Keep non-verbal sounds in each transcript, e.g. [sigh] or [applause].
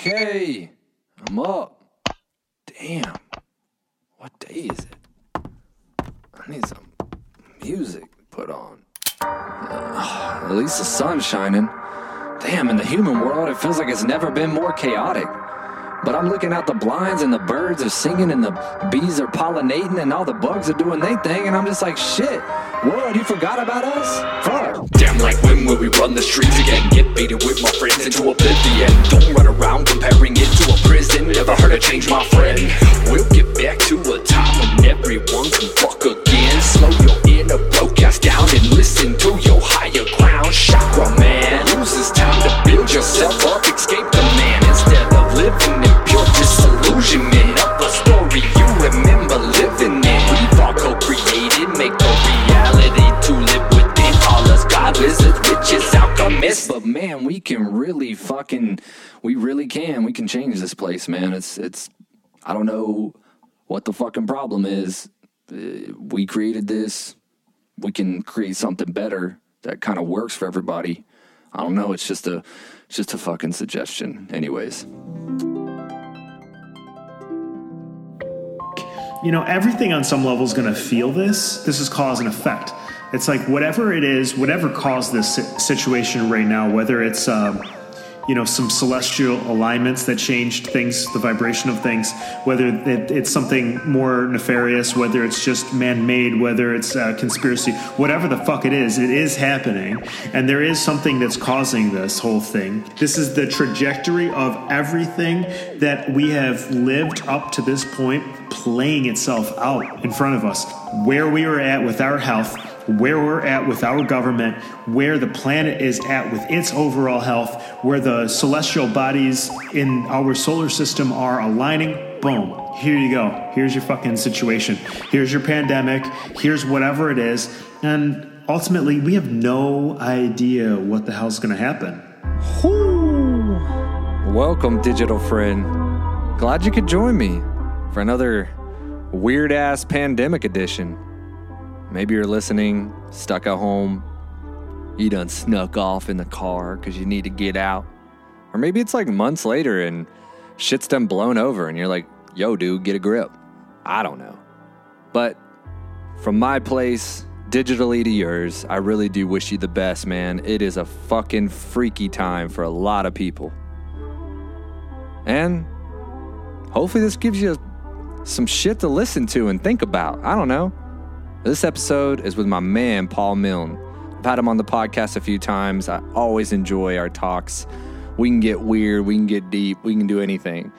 Okay, I'm up. Damn, what day is it? I need some music put on. Uh, at least the sun's shining. Damn, in the human world, it feels like it's never been more chaotic. But I'm looking out the blinds and the birds are singing and the bees are pollinating and all the bugs are doing their thing and I'm just like, shit, world, you forgot about us? Fuck. Damn, like when will we run the streets again? Get baited with my friends into oblivion. Don't run around comparing it to a prison. Never heard of change, my friend. We'll get back to a time when everyone can fuck again. Slow your inner broadcast down and listen to your higher ground. Chakra man, use this time to build yourself up. Escape the man instead of living in pure disillusionment But man, we can really fucking, we really can. We can change this place, man. It's, it's, I don't know what the fucking problem is. Uh, we created this. We can create something better that kind of works for everybody. I don't know. It's just a, it's just a fucking suggestion. Anyways. you know, everything on some level is going to feel this. This is cause and effect. It's like whatever it is, whatever caused this situation right now, whether it's, um, you know, some celestial alignments that changed things, the vibration of things, whether it, it's something more nefarious, whether it's just man made, whether it's uh, conspiracy, whatever the fuck it is, it is happening. And there is something that's causing this whole thing. This is the trajectory of everything that we have lived up to this point playing itself out in front of us. Where we are at with our health, where we're at with our government, where the planet is at with its overall health, where the celestial bodies in our solar system are aligning. Boom. Here you go. Here's your fucking situation. Here's your pandemic. Here's whatever it is. And ultimately, we have no idea what the hell's going to happen. Woo. Welcome, digital friend. Glad you could join me for another weird ass pandemic edition. Maybe you're listening, stuck at home. You done snuck off in the car because you need to get out. Or maybe it's like months later and shit's done blown over and you're like, yo, dude, get a grip. I don't know. But from my place, digitally to yours, I really do wish you the best, man. It is a fucking freaky time for a lot of people. And hopefully, this gives you some shit to listen to and think about. I don't know. This episode is with my man, Paul Milne. I've had him on the podcast a few times. I always enjoy our talks. We can get weird, we can get deep, we can do anything.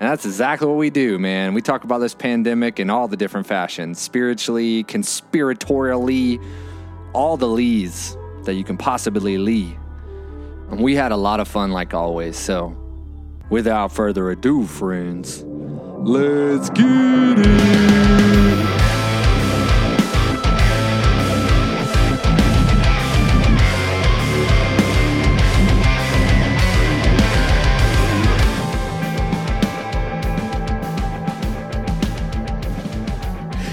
And that's exactly what we do, man. We talk about this pandemic in all the different fashions spiritually, conspiratorially, all the lees that you can possibly lee. And we had a lot of fun, like always. So, without further ado, friends, let's get it.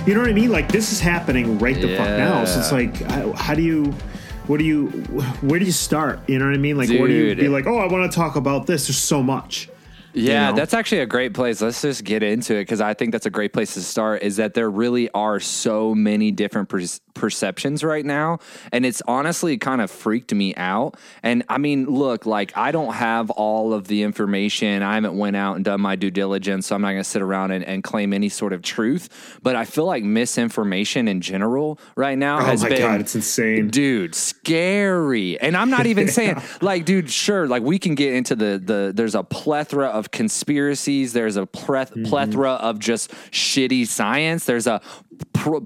You know what I mean? Like this is happening right the fuck now. So it's like, how, how do you, what do you, where do you start? You know what I mean? Like, where do you be like, oh, I want to talk about this? There's so much. Yeah, know? that's actually a great place. Let's just get into it because I think that's a great place to start. Is that there really are so many different per- perceptions right now, and it's honestly kind of freaked me out. And I mean, look, like I don't have all of the information. I haven't went out and done my due diligence, so I'm not going to sit around and, and claim any sort of truth. But I feel like misinformation in general right now Oh has my been God, it's insane. dude scary and i'm not even [laughs] saying like dude sure like we can get into the the there's a plethora of conspiracies there's a pleth- Mm-hmm. plethora of just shitty science there's a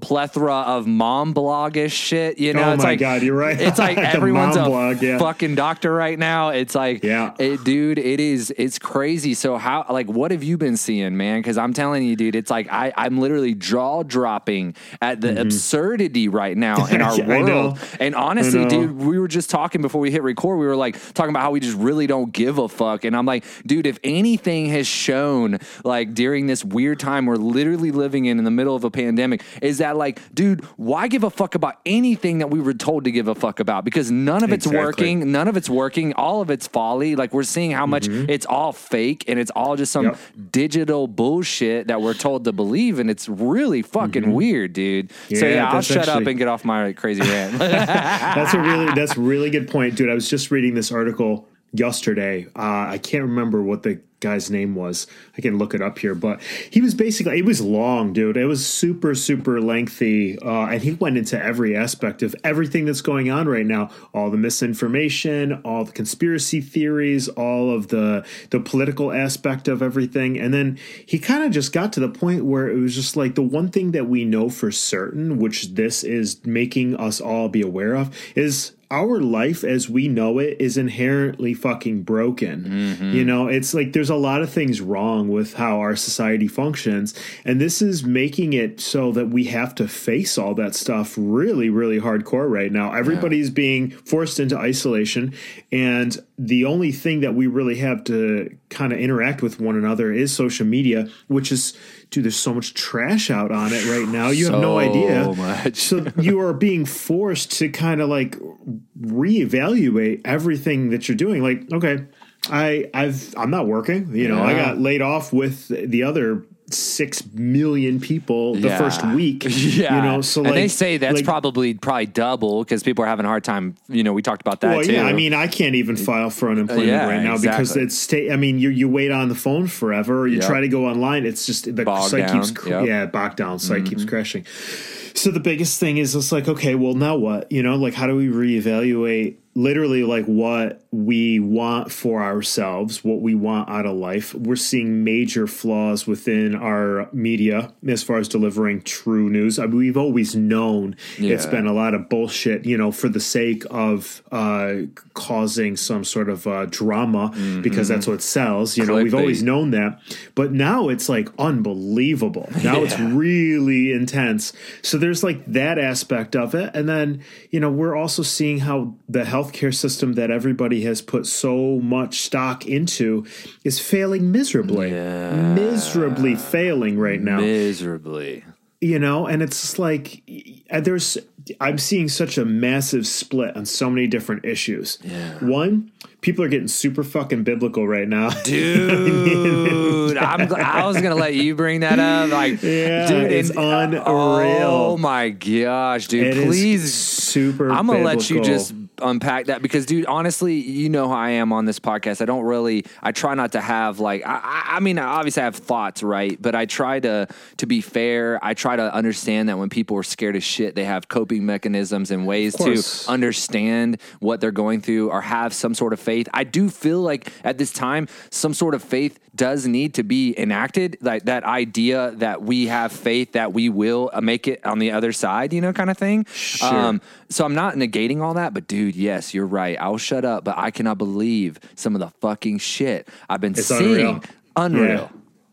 plethora of mom blogish shit you know Oh it's my like God, you're right. it's like [laughs] everyone's a blog, yeah. fucking doctor right now it's like Yeah. it, dude it is it's crazy so how like what have you been seeing man because i'm telling you dude it's like i i'm literally jaw dropping at the absurdity right now [laughs] in our Mm-hmm. World and honestly, dude, we were just talking before we hit record. We were like talking about how we just really don't give a fuck. And I'm like, dude, if anything has shown like during this weird time we're literally living in in the middle of a pandemic, is that like, dude, why give a fuck about anything that we were told to give a fuck about? Because none of it's Exactly. working, none of it's working, all of it's folly. Like we're seeing how much mm-hmm. it's all fake and it's all just some Yep. digital bullshit that we're told to believe, and it's really fucking mm-hmm. weird, dude. so Yeah, yeah, I'll shut up and get off my crazy rant. [laughs] that's a really that's a really good point, dude. I was just reading this article yesterday. Uh, I can't remember what the guy's name was. I can look it up here, but he was basically it was long, dude. It was super super lengthy, uh, and he went into every aspect of everything that's going on right now. All the misinformation, all the conspiracy theories, all of the the political aspect of everything, and then he kind of just got to the point where it was just like the one thing that we know for certain, which this is making us all be aware of, is our life as we know it is inherently fucking broken. Mm-hmm. You know, it's like there's a lot of things wrong with how our society functions. And this is making it so that we have to face all that stuff really, really hardcore right now. Everybody's being forced into isolation. And the only thing that we really have to kind of interact with one another is social media, which is, dude, there's so much trash out on it right now. You have no idea. much. so you are being forced to kind of like reevaluate everything that you're doing. Like, okay, I I've I'm not working. You know, I got laid off with the other six million people the Yeah. first week. [laughs] Yeah, You know, so and like they say that's like- probably probably double because people are having a hard time. You know, we talked about that Well, too. yeah, I mean, I can't even file for unemployment yeah, right now because it's. Sta- I mean, you you wait on the phone forever, or you Yep. try to go online. It's just the Bogged site keeps, down, cr- yep. Mm-hmm. yeah, bogged down. Site keeps crashing. So the biggest thing is it's like, okay, well, now what? You know, like how do we reevaluate? Literally, like what we want for ourselves, what we want out of life. We're seeing major flaws within our media as far as delivering true news. I mean, we've always known it's been a lot of bullshit, you know, for the sake of uh, causing some sort of uh, drama because that's what sells. You know, we've always known that, but now it's like unbelievable. [laughs] Now it's really intense. So there's like that aspect of it, and then you know we're also seeing how the healthcare system that everybody has put so much stock into is failing miserably, miserably failing right now miserably. you know and it's just like uh, there's i'm seeing such a massive split on so many different issues Yeah. one people are getting super fucking biblical right now [laughs] Dude, I'm. I was gonna let you bring that up. Like, [laughs] Yeah, dude, it's and- unreal. Oh my gosh, dude! It please, super I'm gonna let you just unpack that because, dude, honestly, you know how I am on this podcast. I don't really. I try not to have like. I, I- mean, I obviously, have thoughts, right? But I try to to be fair. I try to understand that when people are scared as shit, they have coping mechanisms and ways to understand what they're going through or have some sort of faith. I do feel like at this time, some sort of faith does need to be enacted. Like that idea that we have faith that we will uh, make it on the other side, you know, kind of thing. Um, so I'm not negating all that, but dude, yes, you're right. I'll shut up, but I cannot believe some of the fucking shit I've been It's seeing. unreal. Unreal. Yeah.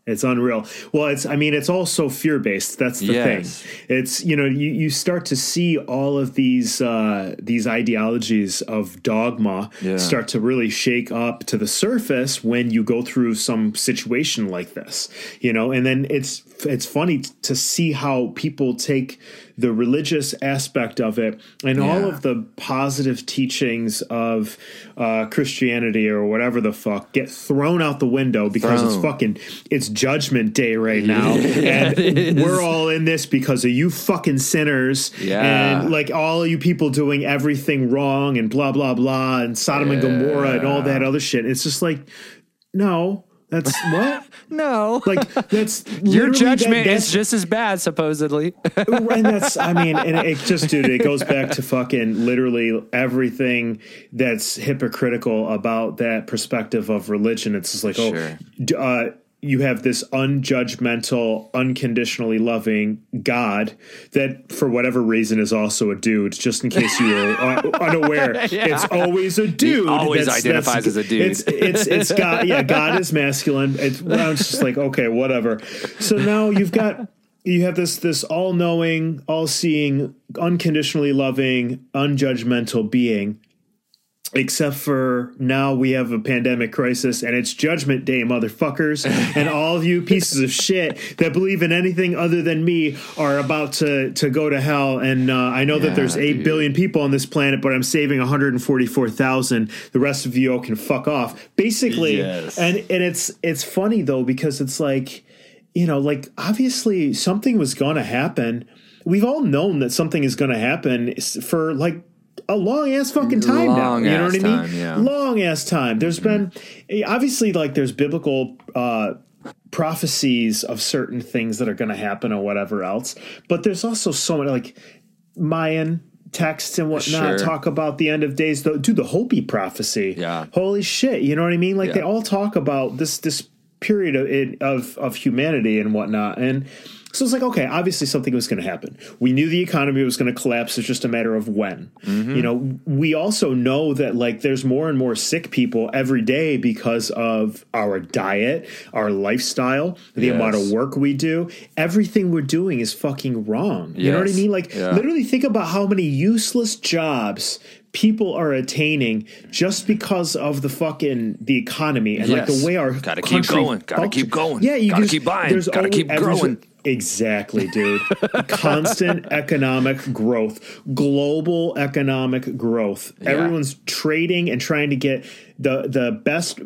It's unreal. Well, it's I mean it's also fear based. That's the Yes. thing. It's you know you, you start to see all of these uh, these ideologies of dogma Yeah. start to really shake up to the surface when you go through some situation like this. You know, and then it's it's funny t- to see how people take the religious aspect of it and all of the positive teachings of uh, Christianity or whatever the fuck get thrown out the window because it's fucking it's judgment day right now. [laughs] And we're all in this because of you fucking sinners Yeah. and like all of you people doing everything wrong and blah blah blah and Sodom and Gomorrah and all that other shit. It's just like no that's what No. like that's [laughs] Your literally that- judgment that's- is just as bad, supposedly. and that's I mean, and it just dude, it goes back to fucking literally everything that's hypocritical about that perspective of religion. It's just like, Sure. oh, d- uh, you have this unjudgmental, unconditionally loving God that, for whatever reason, is also a dude. Just in case you were un- [laughs] unaware, it's always a dude. always identifies as a dude. It's it's it's God. [laughs] Yeah, God is masculine. It's, well, it's just like okay, whatever. So now you've got you have this this all knowing, all seeing, unconditionally loving, unjudgmental being. Except for now we have a pandemic crisis and it's judgment day motherfuckers. [laughs] And all of you pieces of shit that believe in anything other than me are about to to go to hell. And uh, i know that there's Yeah, eight dude. billion people on this planet but i'm saving 144000 the rest of you all can fuck off. Basically Yes. and and it's it's funny though because it's like you know like obviously something was gonna happen. We've all known that something is gonna happen for like a long ass fucking time now. You know what I mean? time, yeah. Long ass time. There's been eh, obviously like there's biblical uh prophecies of certain things that are going to happen or whatever else, but there's also so many like Mayan texts and whatnot Sure. talk about the end of days. Though, dude, the Hopi prophecy. Yeah. Holy shit! You know what I mean? Like Yeah. they all talk about this this period of of of humanity and whatnot, and so it's like okay, obviously something was going to happen. We knew the economy was going to collapse. It's just a matter of when. Mm-hmm. You know, we also know that like there's more and more sick people every day because of our diet, our lifestyle, the Yes. amount of work we do. Everything we're doing is fucking wrong. You know what I mean? Like Yeah. literally think about how many useless jobs people are attaining just because of the fucking the economy and like the way our Gotta keep going. Gotta functions. keep going. Yeah, you Gotta just- keep buying. Gotta keep growing. Exactly, dude. Constant [laughs] economic growth, global economic growth. Yeah. Everyone's trading and trying to get the the best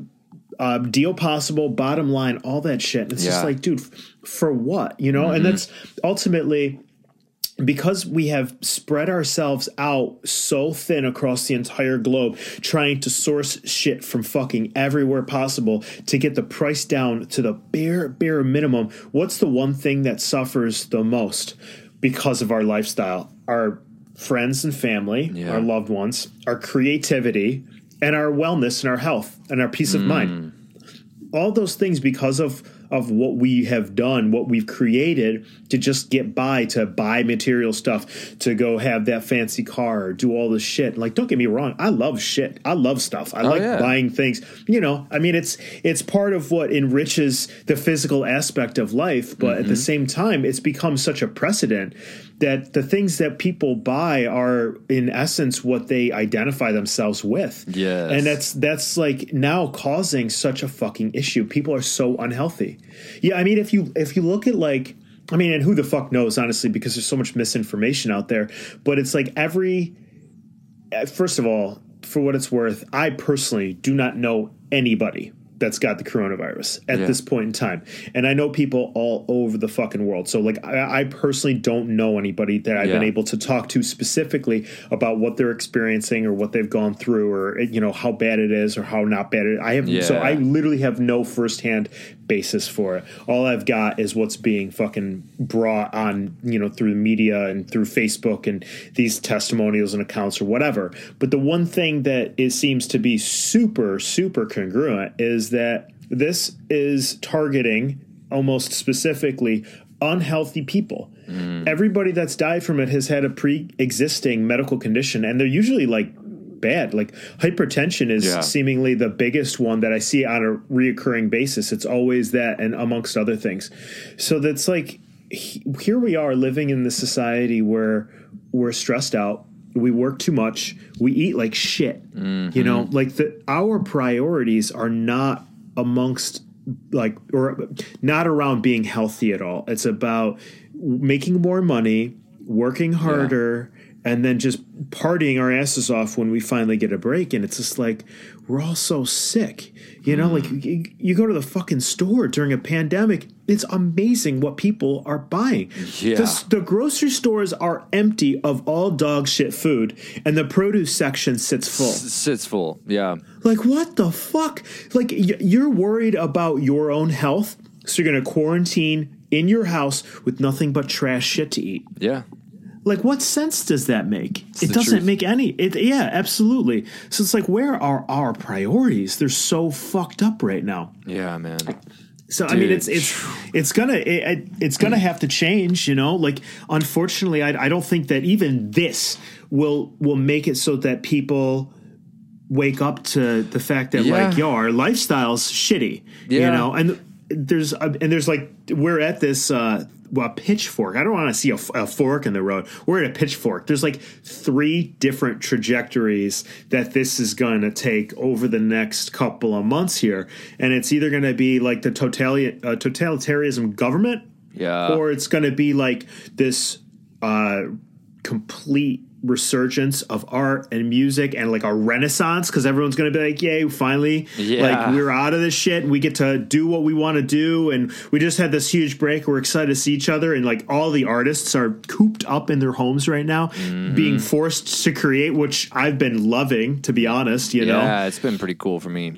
uh, deal possible, bottom line, all that shit. And it's just Yeah. Mm-hmm. like, dude, for what? You know? And that's ultimately because we have spread ourselves out so thin across the entire globe, trying to source shit from fucking everywhere possible to get the price down to the bare, bare minimum. What's the one thing that suffers the most because of our lifestyle? Our friends and family, Yeah. our loved ones, our creativity, and our wellness and our health and our peace of mind hmm. all those things because of of what we have done, what we've created to just get by, to buy material stuff, to go have that fancy car, do all this shit. Like, don't get me wrong, I love shit. I love stuff. I oh, like yeah. buying things. You know, I mean, it's it's part of what enriches the physical aspect of life, but at the mm-hmm. same time, it's become such a precedent that the things that people buy are in essence what they identify themselves with. Yes. And that's that's like now causing such a fucking issue. People are so unhealthy. Yeah, I mean if you if you look at like I mean and who the fuck knows honestly because there's so much misinformation out there, but it's like every uh, first of all, for what it's worth, I personally do not know anybody that's got the coronavirus at Yeah. this point in time. And I know people all over the fucking world. So, like, I, I personally don't know anybody that I've been able to talk to specifically about what they're experiencing or what they've gone through or, you know, how bad it is or how not bad it is. I have, so I literally have no firsthand basis for it. All I've got is what's being fucking brought on, you know, through the media and through Facebook and these testimonials and accounts or whatever. But the one thing that it seems to be super, super congruent is that this is targeting almost specifically unhealthy people. Mm. Everybody that's died from it has had a pre-existing medical condition, and they're usually like bad. Like hypertension is Yeah. seemingly the biggest one that I see on a reoccurring basis. It's always that, and amongst other things. So that's like he- here we are living in this society where we're stressed out. We work too much. We eat like shit. You know, mm-hmm. like the our priorities are not amongst like or not around being healthy at all. It's about making more money, working harder, and then just partying our asses off when we finally get a break. And it's just like we're all so sick. You know, like mm. you, you go to the fucking store during a pandemic, it's amazing what people are buying. Yeah. The, the grocery stores are empty of all dog shit food, and the produce section sits full. Sits full. Yeah. Like, what the fuck? Like, y- you're worried about your own health, so you're going to quarantine in your house with nothing but trash shit to eat. Yeah. Like, what sense does that make? it doesn't truth. make any. It, yeah, absolutely. So it's like, where are our priorities? They're so fucked up right now. Yeah, man. So I mean, it's it's it's gonna it, it- it's gonna have to change. You know, like unfortunately, I, I don't think that even this will will make it so that people wake up to the fact that Yeah. like yo, our lifestyle's shitty. yeah. You know, and there's and there's like we're at this uh a pitchfork. I don't want to see a fork in the road. We're at a pitchfork. There's like three different trajectories that this is going to take over the next couple of months here, and it's either going to be like the totalitarian uh, totalitarianism government, Yeah. or it's going to be like this uh, complete resurgence of art and music and like a renaissance because everyone's going to be like yay finally Yeah. like we're out of this shit we get to do what we want to do and we just had this huge break we're excited to see each other and like all the artists are cooped up in their homes right now Mm-hmm. being forced to create which i've been loving to be honest you know yeah, it's been pretty cool for me.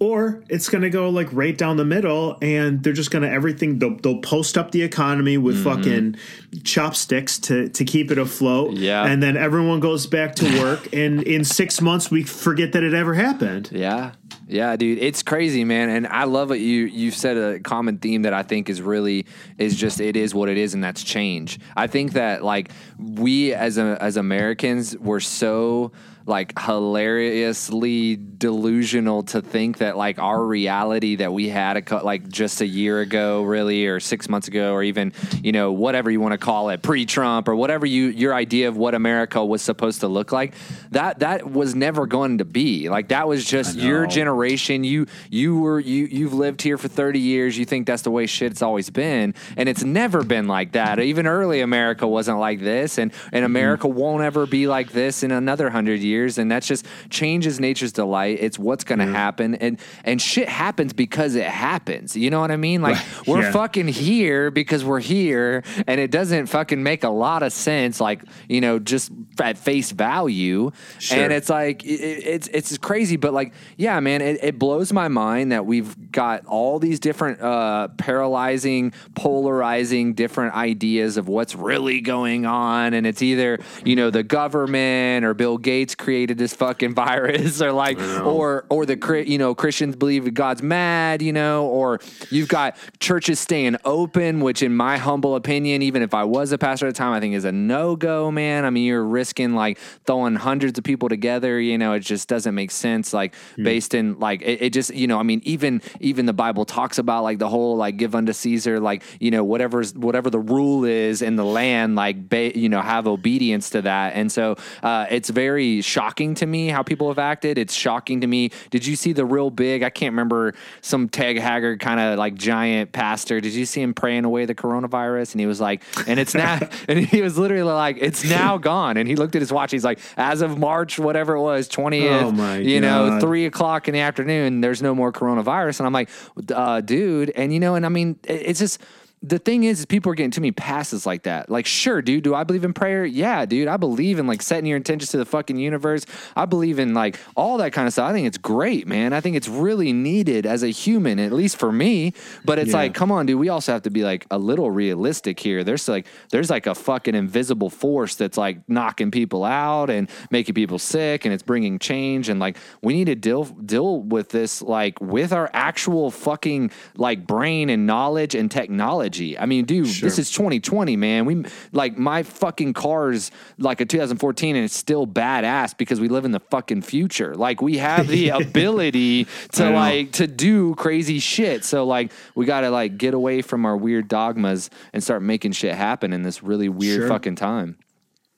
Or it's going to go like right down the middle and they're just going to everything they'll, they'll post up the economy with Mm-hmm. fucking chopsticks to to keep it afloat Yeah. and then everyone goes back to work [laughs] and in 6 months we forget that it ever happened Yeah. Yeah, dude, it's crazy, man, and I love what you you said a common theme that I think is really is just it is what it is, and that's change. I think that like we as a, as Americans were so like hilariously delusional to think that like our reality that we had a co- like just a year ago, really, or six months ago, or even you know whatever you want to call it, pre-Trump or whatever you your idea of what America was supposed to look like, that that was never going to be. Like that was just your generation. You you were you you've lived here for thirty years. You think that's the way shit's always been, and it's never been like that. Even early America wasn't like this, and and mm-hmm. America won't ever be like this in another hundred years. And that's just change is nature's delight. It's what's going to happen, and and shit happens because it happens. You know what I mean? Like Right. we're Yeah. fucking here because we're here, and it doesn't fucking make a lot of sense. Like you know, just at face value, Sure. and it's like it, it's it's crazy. But like, yeah, man, it, it blows my mind that we've got all these different uh, paralyzing, polarizing, different ideas of what's really going on, and it's either you know the government or Bill Gates created this fucking [laughs] virus, or like, or or the you know Christians believe God's mad, you know, or you've got churches staying open, which in my humble opinion, even if I was a pastor at the time, I think is a no go, man. I mean, you're risking like throwing hundreds of people together, you know, it just doesn't make sense. Like based in like it, it just, you know, I mean, even even the Bible talks about like the whole like give unto Caesar, like, you know, whatever's whatever the rule is in the land, like ba- you know, have obedience to that. And so uh it's very shocking to me how people have acted. It's shocking to me. Did you see the real big, I can't remember some Ted Haggard kind of like giant pastor. Did you see him praying away the coronavirus? And he was like, and it's now, [laughs] and he was literally like, it's now gone. And he looked at his watch. He's like, as of March, whatever it was, 20th, Oh you know, three o'clock in the afternoon, there's no more coronavirus. And I'm like, uh, dude. And, you know, and I mean, it's just, the thing is, is people are getting too many passes like that. Like, sure, dude, do I believe in prayer? Yeah, dude, I believe in like setting your intentions to the fucking universe. I believe in like all that kind of stuff. I think it's great, man. I think it's really needed as a human, at least for me. But it's Yeah. like, come on, dude, we also have to be like a little realistic here. There's like, there's like a fucking invisible force that's like knocking people out and making people sick, and it's bringing change. And like, we need to deal deal with this like with our actual fucking like brain and knowledge and technology. I mean, dude, this is 2020, man. We like my fucking car's like a 2014 and it's still badass because we live in the fucking future. Like we have the [laughs] ability to like to do crazy shit. So like we got to like get away from our weird dogmas and start making shit happen in this really weird Sure. fucking time.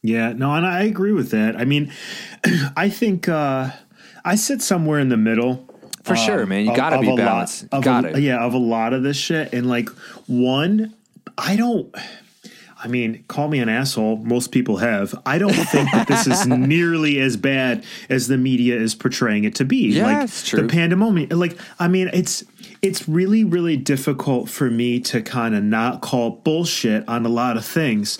Yeah, no, and I agree with that. I mean, [clears throat] I think uh, I sit somewhere in the middle. For sure, um, man. You gotta of be balanced. A- gotta. yeah, of a lot of this shit. And like, one, I don't. I mean, call me an asshole. Most people have. I don't [laughs] think that this is nearly as bad as the media is portraying it to be. Yeah, like it's true. the pandemonium. Like, I mean, it's it's really really difficult for me to kind of not call bullshit on a lot of things,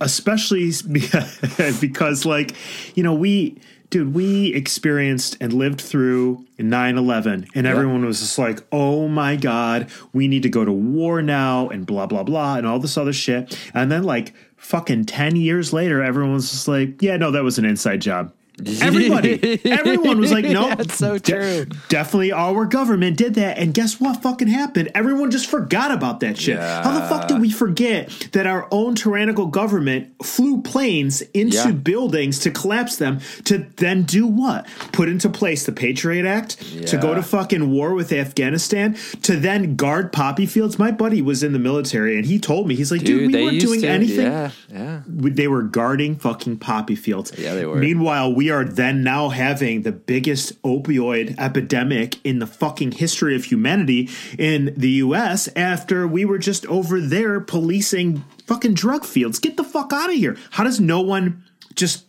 especially because, [laughs] because like you know we dude we experienced and lived through 9-11 and everyone was just like oh my god we need to go to war now and blah blah blah and all this other shit. And then like fucking 10 years later everyone's just like yeah no that was an inside job Everybody, everyone was like, "No, Yeah, it's so true. definitely our government did that." And guess what? Fucking happened. Everyone just forgot about that shit. How the fuck did we forget that our own tyrannical government flew planes into Yeah. buildings to collapse them to then do what? Put into place the Patriot Act to go to fucking war with Afghanistan to then guard poppy fields. My buddy was in the military and he told me he's like, dude, Dude, we weren't doing to. anything Yeah, yeah. they were guarding fucking poppy fields. Yeah, they were. Meanwhile, we are then now having the biggest opioid epidemic in the fucking history of humanity in the US after we were just over there policing fucking drug fields. Get the fuck out of here. How does no one just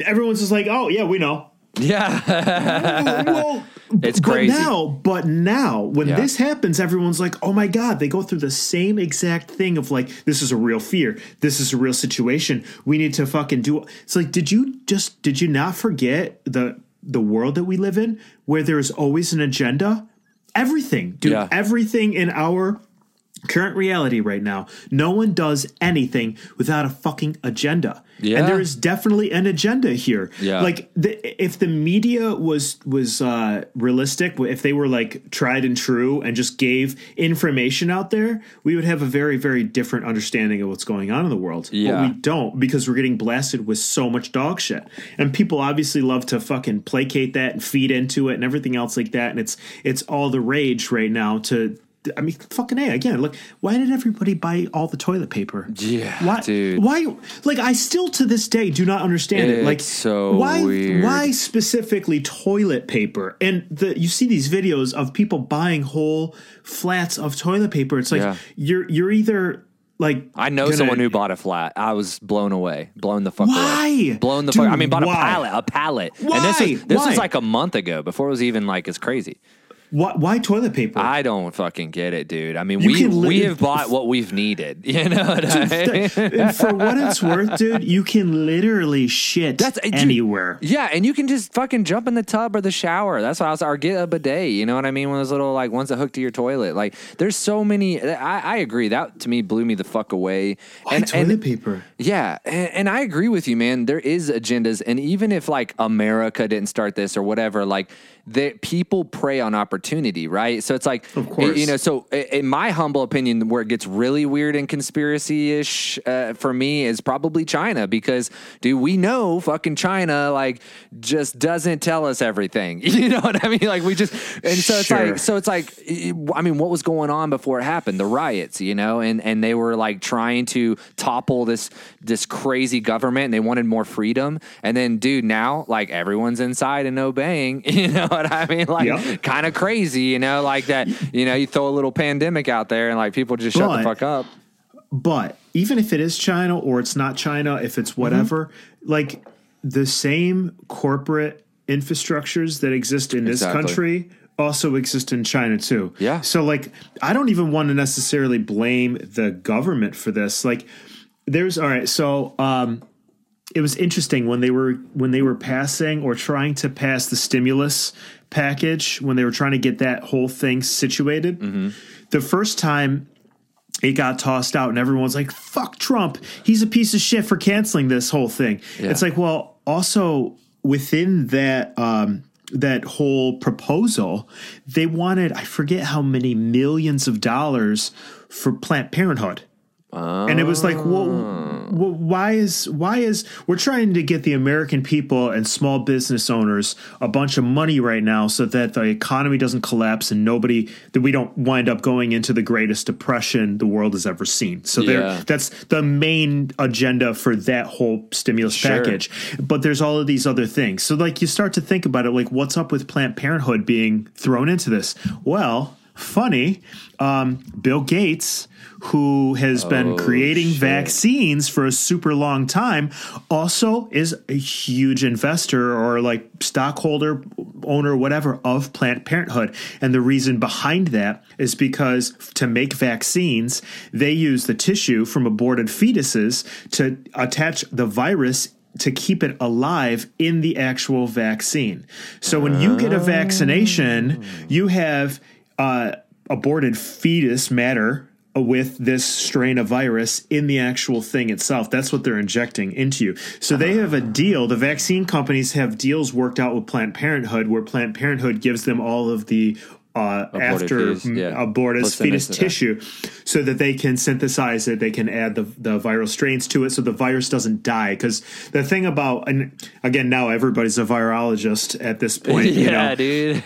everyone's just like, "Oh, yeah, we know." Yeah. well, [laughs] It's but crazy. now, but now, when Yeah. this happens, everyone's like, "Oh my god!" They go through the same exact thing of like, "This is a real fear. This is a real situation. We need to fucking do." It's like, did you just did you not forget the the world that we live in, where there is always an agenda? Everything, dude. Yeah. Everything in our current reality right now, no one does anything without a fucking agenda. Yeah. And there is definitely an agenda here. Yeah. Like the, if the media was was uh, realistic, if they were like tried and true and just gave information out there, we would have a very very different understanding of what's going on in the world. Yeah. But we don't because we're getting blasted with so much dog shit. And people obviously love to fucking placate that and feed into it and everything else like that and it's it's all the rage right now to I mean, fucking a again. Look, why did everybody buy all the toilet paper? Yeah, why, dude. Why? Like, I still to this day do not understand it. Like, It's so why? weird. Why specifically toilet paper? And the you see these videos of people buying whole flats of toilet paper. It's like Yeah. you're you're either like I know gonna- someone who bought a flat. I was blown away, blown the fuck Why? away, blown the Dude, fuck. I mean, bought why? a pallet, a pallet, and this Why? was this Why? was like a month ago before it was even like as crazy. Why, why toilet paper? I don't fucking get it, dude. I mean, You we we have bought what we've needed. [laughs] You know what I mean? and for what it's worth, dude, you can literally shit That's dude, anywhere. Yeah, and you can just fucking jump in the tub or the shower. That's what I was, or get a bidet. You know what I mean? One of those little like ones that hook to your toilet. Like, there's so many. I, I agree. That to me blew me the fuck away. Why and, toilet and- paper? Yeah, and, and I agree with you, man. There is agendas, and even if like America didn't start this or whatever, like the people prey on opportunity, right? So it's like, Of course. you know. So in my humble opinion, where it gets really weird and conspiracy ish uh, for me is probably China because, dude, we know fucking China like just doesn't tell us everything. [laughs] You know what I mean? Like we just, and so it's Sure. like, so it's like, I mean, what was going on before it happened? The riots, you know, and and they were like trying to topple this this crazy government, and they wanted more freedom. And then, dude, now like everyone's inside and obeying. [laughs] You know what I mean? Like Yeah. kind of crazy, you know, like that. You know, you throw a little pandemic out there, and like people just shut the fuck up. But even if it is China or it's not China, if it's whatever, Mm-hmm. like the same corporate infrastructures that exist in this Exactly. country also exist in China too. Yeah. So like I don't even want to necessarily blame the government for this. Like there's all right, so um it was interesting when they were when they were passing or trying to pass the stimulus package when they were trying to get that whole thing situated. Mm-hmm. The first time it got tossed out and everyone's like fuck Trump he's a piece of shit for canceling this whole thing Yeah. it's like well also within that um that whole proposal they wanted i forget how many millions of dollars for planned parenthood and it was like well, well ah. why is why is we're trying to get the american people and small business owners a bunch of money right now so that the economy doesn't collapse and nobody that we don't wind up going into the greatest depression the world has ever seen. So there that's the main agenda for that whole stimulus Sure. package. But there's all of these other things. So like you start to think about it like what's up with planned parenthood being thrown into this? Well funny um, bill gates who has been creating shit. vaccines for a super long time also is a huge investor or like stockholder owner whatever of planned parenthood and the reason behind that is because to make vaccines they use the tissue from aborted fetuses to attach the virus to keep it alive in the actual vaccine. So when you get a vaccination, you have uh, aborted fetus matter with this strain of virus in the actual thing itself. That's what they're injecting into you. So they have a deal. The vaccine companies have deals worked out with Planned Parenthood where Planned Parenthood gives them all of the uh, after fetus, yeah. abortus fetus tissue so that they can synthesize it they can add the, the viral strains to it so the virus doesn't die because the thing about and again now everybody's a virologist at this [laughs] point yeah, dude.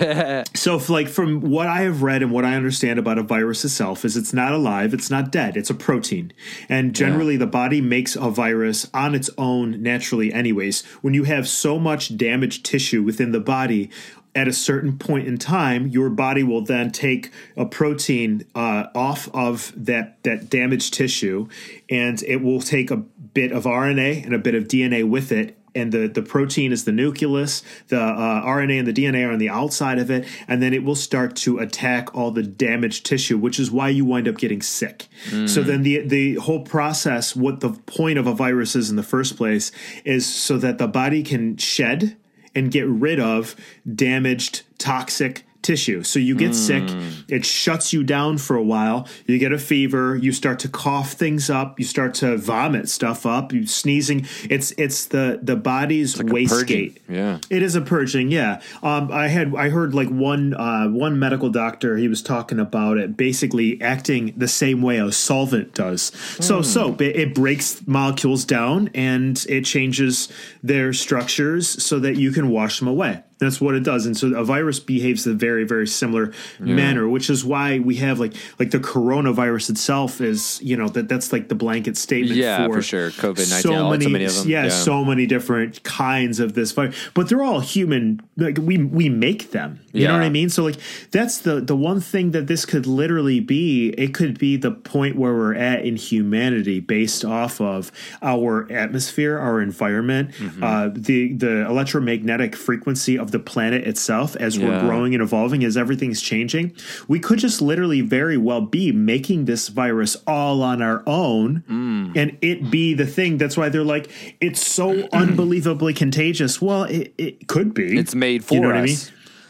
[laughs] so, if, like from what I have read and what I understand about a virus itself, is it's not alive, it's not dead, it's a protein, and generally the body makes a virus on its own naturally. Anyways, when you have so much damaged tissue within the body. At a certain point in time, your body will then take a protein uh, off of that that damaged tissue, and it will take a bit of RNA and a bit of DNA with it, and the, the protein is the nucleus, the uh, RNA and the DNA are on the outside of it, and then it will start to attack all the damaged tissue, which is why you wind up getting sick. So then the the whole process, what the point of a virus is in the first place, is so that the body can shed and get rid of damaged toxic tissue. So you get sick, it shuts you down for a while, you get a fever, you start to cough things up, you start to vomit stuff up, you sneezing. It's it's the the body's Like wastegate. yeah. It is a purging, yeah. Um, I had I heard like one uh, one medical doctor he was talking about it basically acting the same way a solvent does. So soap it, it breaks molecules down and it changes their structures so that you can wash them away. That's what it does, and so a virus behaves in a very, very similar manner, which is why we have like like the coronavirus itself is you know that that's like the blanket statement. Yeah, for, for sure. COVID-19, So many, so many of them, yeah, yeah. so many different kinds of this virus, but they're all human. Like we we make them. You know what I mean? So like that's the the one thing that this could literally be. It could be the point where we're at in humanity based off of our atmosphere, our environment, Mm-hmm. uh, the the electromagnetic frequency of the planet itself as we're growing and evolving, as everything's changing. We could just literally very well be making this virus all on our own, Mm. and it be the thing. That's why they're like it's so [clears throat] unbelievably contagious. Well, it, it could be. It's made for you know What I mean?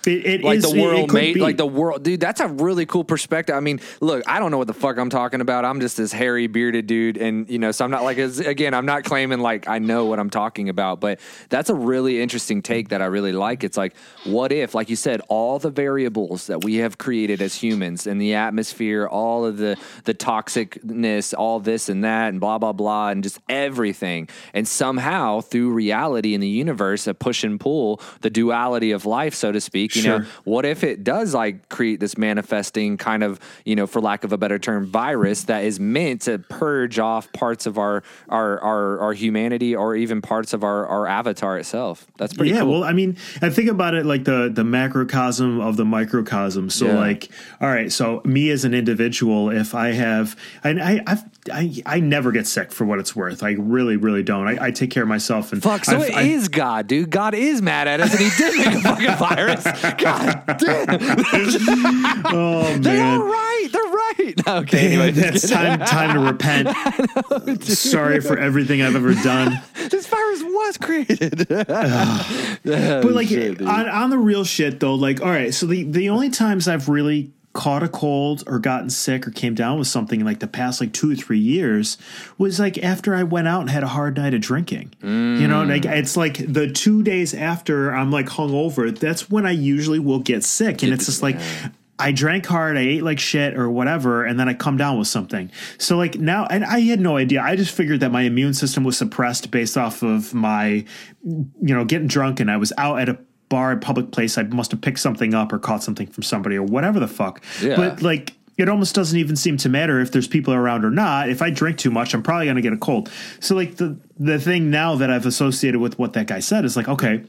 It, it like is- the world made like the world dude that's a really cool perspective. I mean look i don't know what the fuck i'm talking about. I'm just this hairy bearded dude and you know so i'm not like as, again i'm not claiming like i know what i'm talking about but that's a really interesting take that i really like. It's like what if like you said all the variables that we have created as humans and the atmosphere all of the the toxicness all this and that and blah blah blah and just everything and somehow through reality in the universe a push and pull the duality of life so to speak you know what if it does like create this manifesting kind of you know for lack of a better term virus that is meant to purge off parts of our our our, our humanity or even parts of our our avatar itself that's pretty yeah, cool well, I mean, I think about it like the the macrocosm of the microcosm. So, Yeah. like, all right, so me as an individual, if I have, and I I've, I I never get sick for what it's worth. I really, really don't. I, I take care of myself. And Fuck, so I've- it I- is God, dude. God is mad at us and he did make a fucking [laughs] virus. God damn. [laughs] Oh man, They are right. They're right. [laughs] Okay, anyway. That's time time to repent. Sorry for everything I've ever done. this virus was created. Oh, but like on, on the real shit though, like all right, so the the only times I've really caught a cold or gotten sick or came down with something in like the past like two or three years was like after I went out and had a hard night of drinking. You know, mm. like it's like the two days after I'm like hungover, that's when I usually will get sick. And it's just like I drank hard, I ate like shit or whatever, and then I come down with something. So like now, and I had no idea. I just figured that my immune system was suppressed based off of my, you know, getting drunk, and I was out at a bar, a public place. I must have picked something up or caught something from somebody or whatever the fuck. Yeah. But like. It almost doesn't even seem to matter if there's people around or not. If I drink too much, I'm probably going to get a cold. So, like the the thing now that I've associated with what that guy said is like, okay,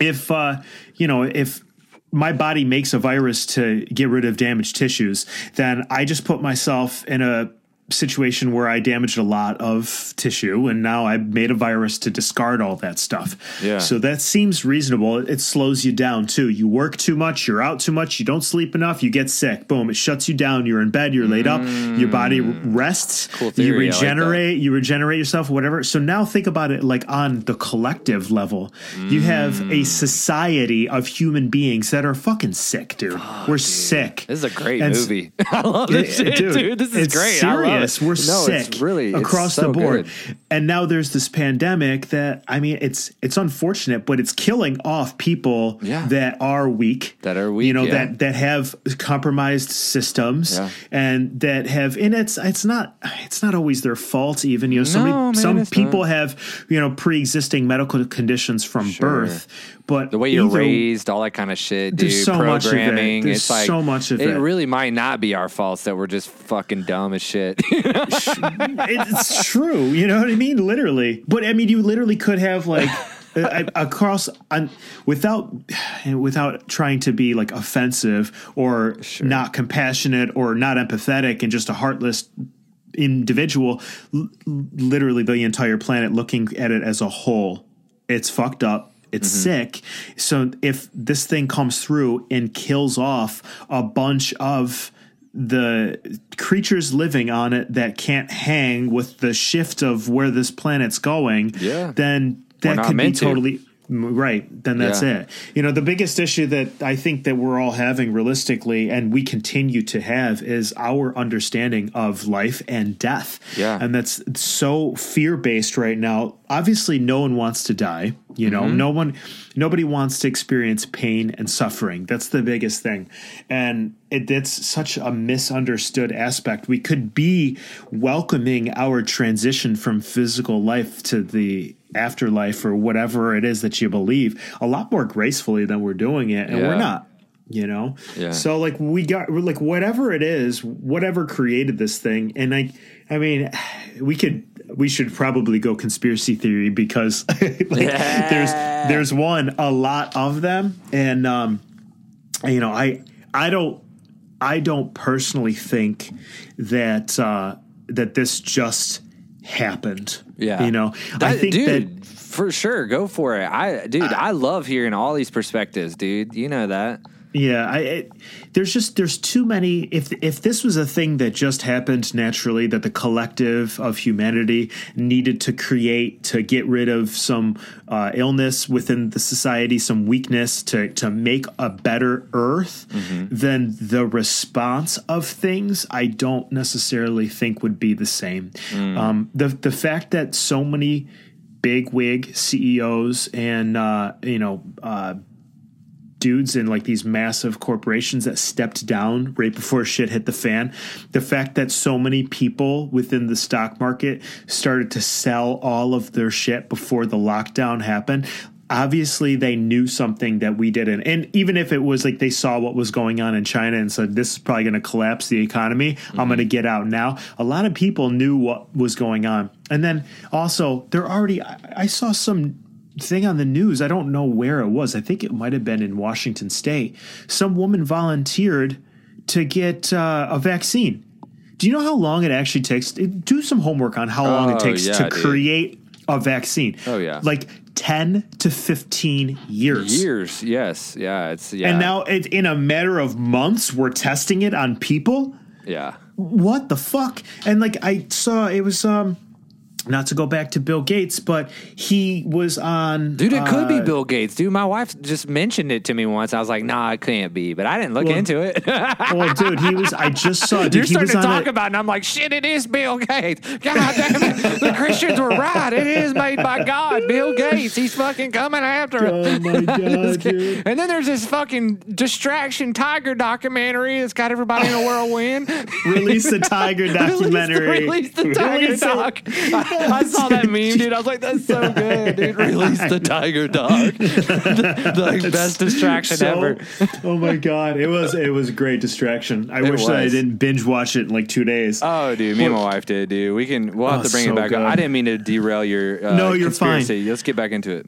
if uh, you know if my body makes a virus to get rid of damaged tissues then i just put myself in a situation where I damaged a lot of tissue, and now I made a virus to discard all that stuff. Yeah. So that seems reasonable. It slows you down too. You work too much, you're out too much, you don't sleep enough, you get sick. Boom! It shuts you down. You're in bed. You're laid up. Your body rests. Cool you theory, like regenerate. you regenerate yourself. Whatever. So now think about it like on the collective level. You have Mm. a society of human beings that are fucking sick, dude. We're sick. This is a great And movie. [laughs] I love this Yeah, shit, dude. This is great. I love Serious. It. We're no, sick. Really across so the board. good. And now there's this pandemic that I mean, it's it's unfortunate, but it's killing off people Yeah. that are weak, That are weak, You know yeah. that that have compromised systems Yeah. and that have. And it's it's not it's not always their fault. Even you know, some No, man, some people not. have you know pre-existing medical conditions from birth, but The way you're either- raised, all that kind of shit, dude. There's so much of it. Programming. There's it's like so much of it. it. really might not be our faults that we're just fucking dumb as shit. [laughs] it's true. You know what I mean? Literally. But I mean, you literally could have like [laughs] across on, without without trying to be like offensive or not compassionate or not empathetic and just a heartless individual. L- literally, the entire planet looking at it as a whole. It's fucked up. It's mm-hmm. sick. So if this thing comes through and kills off a bunch of the creatures living on it that can't hang with the shift of where this planet's going, Yeah. then that could be totally to. Right. Then that's Yeah. it. You know, the biggest issue that I think that we're all having realistically, and we continue to have, is our understanding of life and death. Yeah. and that's so fear based right now. Obviously, no one wants to die. You know, Mm-hmm. no one, nobody wants to experience pain and suffering. That's the biggest thing, and it, it's such a misunderstood aspect. We could be welcoming our transition from physical life to the afterlife or whatever it is that you believe a lot more gracefully than we're doing it, and Yeah. we're not. You know, Yeah. so like we got like whatever it is, whatever created this thing, and I, I mean, we could we should probably go conspiracy theory because [laughs] like there's there's one a lot of them, and um, you know I I don't I don't personally think that uh, that this just happened. Yeah, you know I think dude, that for sure, go for it. I, dude, I love hearing all these perspectives, dude. You know that. Yeah, I it, there's just there's too many. If if this was a thing that just happened naturally, that the collective of humanity needed to create to get rid of some uh, illness within the society, some weakness to to make a better Earth, then the response of things I don't necessarily think would be the same. Um, the the fact that so many big wig CEOs and uh, you know. Uh, dudes in like these massive corporations that stepped down right before shit hit the fan. The fact that so many people within the stock market started to sell all of their shit before the lockdown happened. Obviously, they knew something that we didn't. And even if it was like they saw what was going on in China and said, this is probably going to collapse the economy, I'm going to get out now. A lot of people knew what was going on. And then also, they're already, I saw some thing on the news. I don't know where it was. I think it might have been in Washington State. Some woman volunteered to get uh, a vaccine. Do you know how long it actually takes? Do some homework on how long Oh, it takes yeah, to dude. create a vaccine. Oh, yeah. like ten to fifteen years. Years, yes, yeah. It's yeah, And now, it, in a matter of months, we're testing it on people. yeah. What the fuck? And like I saw, it was um, not to go back to Bill Gates, but he was on. Dude, it could be uh, Bill Gates. Dude, my wife just mentioned it to me once. I was like, nah, it can't be. But I didn't look Well, into it. [laughs] Well, dude, he was. I just saw. Dude, You're starting to talk a- about it, and I'm like, shit, it is Bill Gates. [laughs] God damn it. The Christians were right. It is made by God. Bill Gates. He's fucking coming after us. Oh my [laughs] god, dude! And then there's this fucking distraction tiger documentary that's got everybody in a whirlwind. Release the tiger documentary. Release the, release the tiger Release doc. I, saw that meme, dude. I was like, that's so [laughs] good, dude. Release the tiger dog. [laughs] the, the like, best distraction So- [laughs] ever. oh my god, it was it was a great distraction. I It wish that I didn't binge watch it in like two days. Oh, dude, me and my wife did, dude. We can. We'll have Oh, to bring so it back. up. good. I didn't mean to derail your. Uh, No, you're fine. conspiracy. Let's get back into it.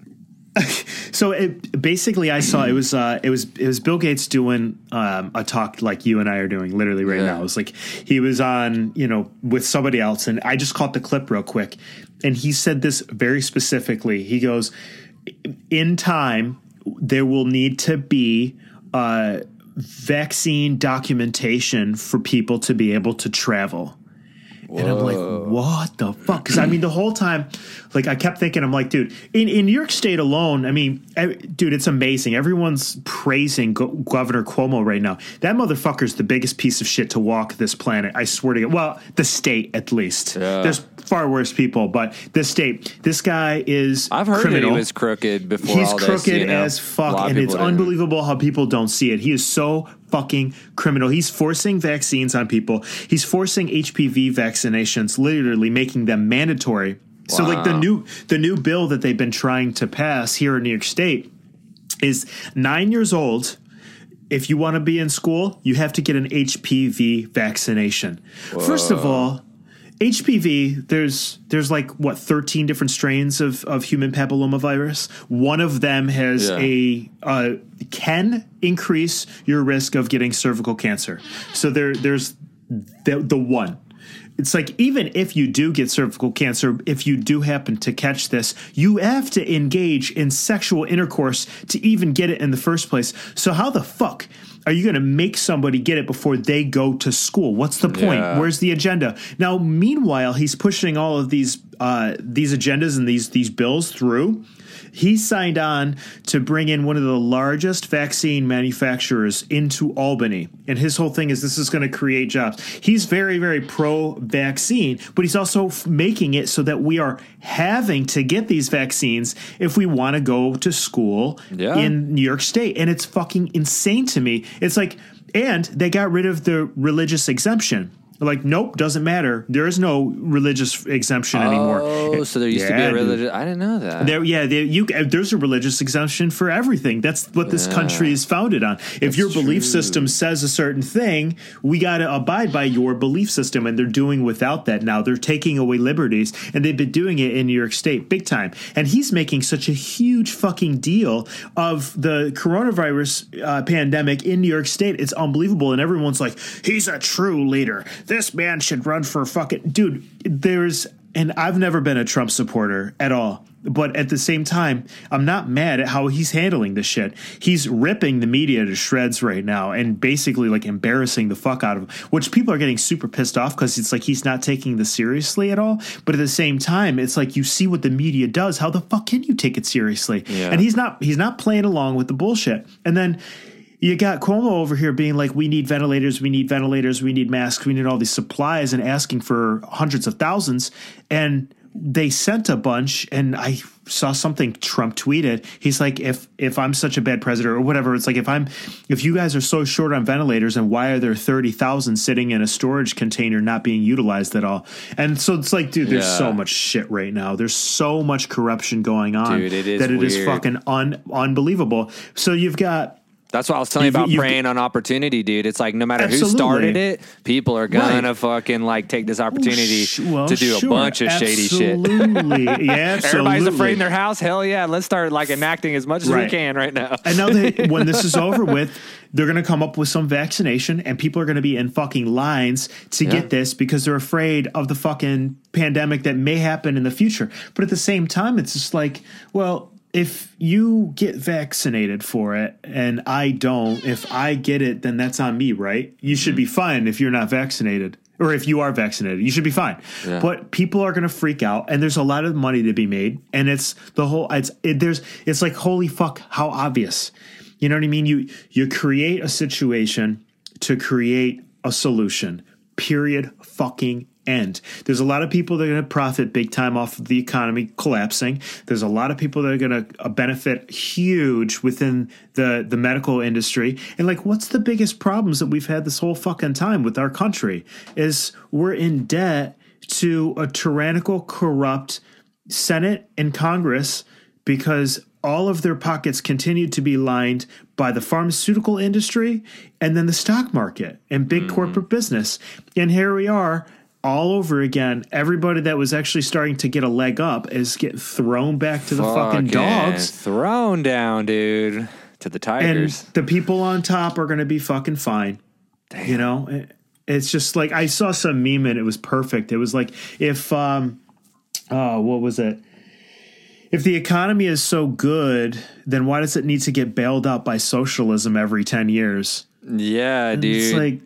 [laughs] So it, basically, I saw it was uh, it was it was Bill Gates doing um, a talk like you and I are doing literally right Yeah. now. It was like he was on you know with somebody else, and I just caught the clip real quick, and he said this very specifically. He goes, "In time, there will need to be." Uh, vaccine documentation for people to be able to travel. And I'm like, what the fuck? Because I mean, the whole time, like, I kept thinking, I'm like, dude, in, in New York State alone, I mean, dude, it's amazing. Everyone's praising Go- Governor Cuomo right now. That motherfucker's the biggest piece of shit to walk this planet. I swear to God. Well, the state, at least. Yeah. There's far worse people, but this state, this guy is I've heard criminal. that he was crooked before He's all this. crooked you know? as fuck, and it's unbelievable how people don't see it. He is so fucking criminal. He's forcing vaccines on people. He's forcing HPV vaccinations, literally making them mandatory. So, like the new the new bill that they've been trying to pass here in New York State is nine years old. If you want to be in school, you have to get an HPV vaccination. First of all, HPV, there's there's like what 13 different strains of, of human papillomavirus. One of them has Yeah. a uh, can increase your risk of getting cervical cancer. So there there's the, the one. It's like even if you do get cervical cancer, if you do happen to catch this, you have to engage in sexual intercourse to even get it in the first place. So how the fuck are you going to make somebody get it before they go to school? What's the point? Yeah. Where's the agenda? Now, meanwhile, he's pushing all of these uh, these agendas and these these bills through. He signed on to bring in one of the largest vaccine manufacturers into Albany. And his whole thing is this is going to create jobs. He's very, very pro vaccine, but he's also f- making it so that we are having to get these vaccines if we want to go to school Yeah. in New York State. And it's fucking insane to me. It's like, and they got rid of the religious exemption. Like, nope, doesn't matter. There is no religious exemption anymore. Oh, so there used to be a religious. I didn't know that. There, yeah, there, you, there's a religious exemption for everything. That's what this country is founded on. If your belief true. system says a certain thing, we got to abide by your belief system, and they're doing without that now. They're taking away liberties, and they've been doing it in New York State big time. And he's making such a huge fucking deal of the coronavirus uh, pandemic in New York State. It's unbelievable, and everyone's like, "He's a true leader. This man should run for fucking dude." There's and I've never been a Trump supporter at all. But at the same time, I'm not mad at how he's handling this shit. He's ripping the media to shreds right now and basically like embarrassing the fuck out of him, which people are getting super pissed off because it's like he's not taking this seriously at all. But at the same time, it's like you see what the media does. How the fuck can you take it seriously? Yeah. And he's not he's not playing along with the bullshit. And then you got Cuomo over here being like, we need ventilators, we need ventilators, we need masks, we need all these supplies, and asking for hundreds of thousands. And they sent a bunch, and I saw something Trump tweeted. He's like, if if I'm such a bad president or whatever, it's like if I'm if you guys are so short on ventilators, and why are there thirty thousand sitting in a storage container not being utilized at all? And so it's like, dude, there's Yeah. so much shit right now. There's so much corruption going on Dude, it is that it is weird. fucking un, unbelievable. So you've got That's what I was telling you about preying on opportunity, dude. It's like no matter who started it, people are gonna Right. fucking like take this opportunity Sh- well, to do a bunch of shady shit. [laughs] Yeah, absolutely. Everybody's afraid in their house. Hell yeah, let's start like enacting as much as we can right now. I know that [laughs] when this is over with, they're going to come up with some vaccination and people are going to be in fucking lines to Yeah. get this because they're afraid of the fucking pandemic that may happen in the future. But at the same time, it's just like, well, if you get vaccinated for it and I don't, if I get it, then that's on me, right? You should be fine if you're not vaccinated. Or if you are vaccinated, you should be fine. Yeah. But people are going to freak out, and there's a lot of money to be made, and it's the whole. It's it, there's it's like holy fuck, how obvious. You know what I mean? You you create a situation to create a solution. Period. Fucking end. There's a lot of people that are going to profit big time off of the economy collapsing. There's a lot of people that are going to uh, benefit huge within the the medical industry. And like, what's the biggest problems that we've had this whole fucking time with our country? Is we're in debt to a tyrannical, corrupt Senate and Congress because all of their pockets continue to be lined by the pharmaceutical industry and then the stock market and big mm-hmm. corporate business. And here we are all over again. Everybody that was actually starting to get a leg up is getting thrown back to the fucking dogs. Thrown down, dude. To the And Tigers. the people on top are going to be fucking fine. You know, it's just like I saw some meme and it was perfect. It was like if, um, oh, what was it? If the economy is so good, then why does it need to get bailed out by socialism every 10 years? yeah, dude. It's like,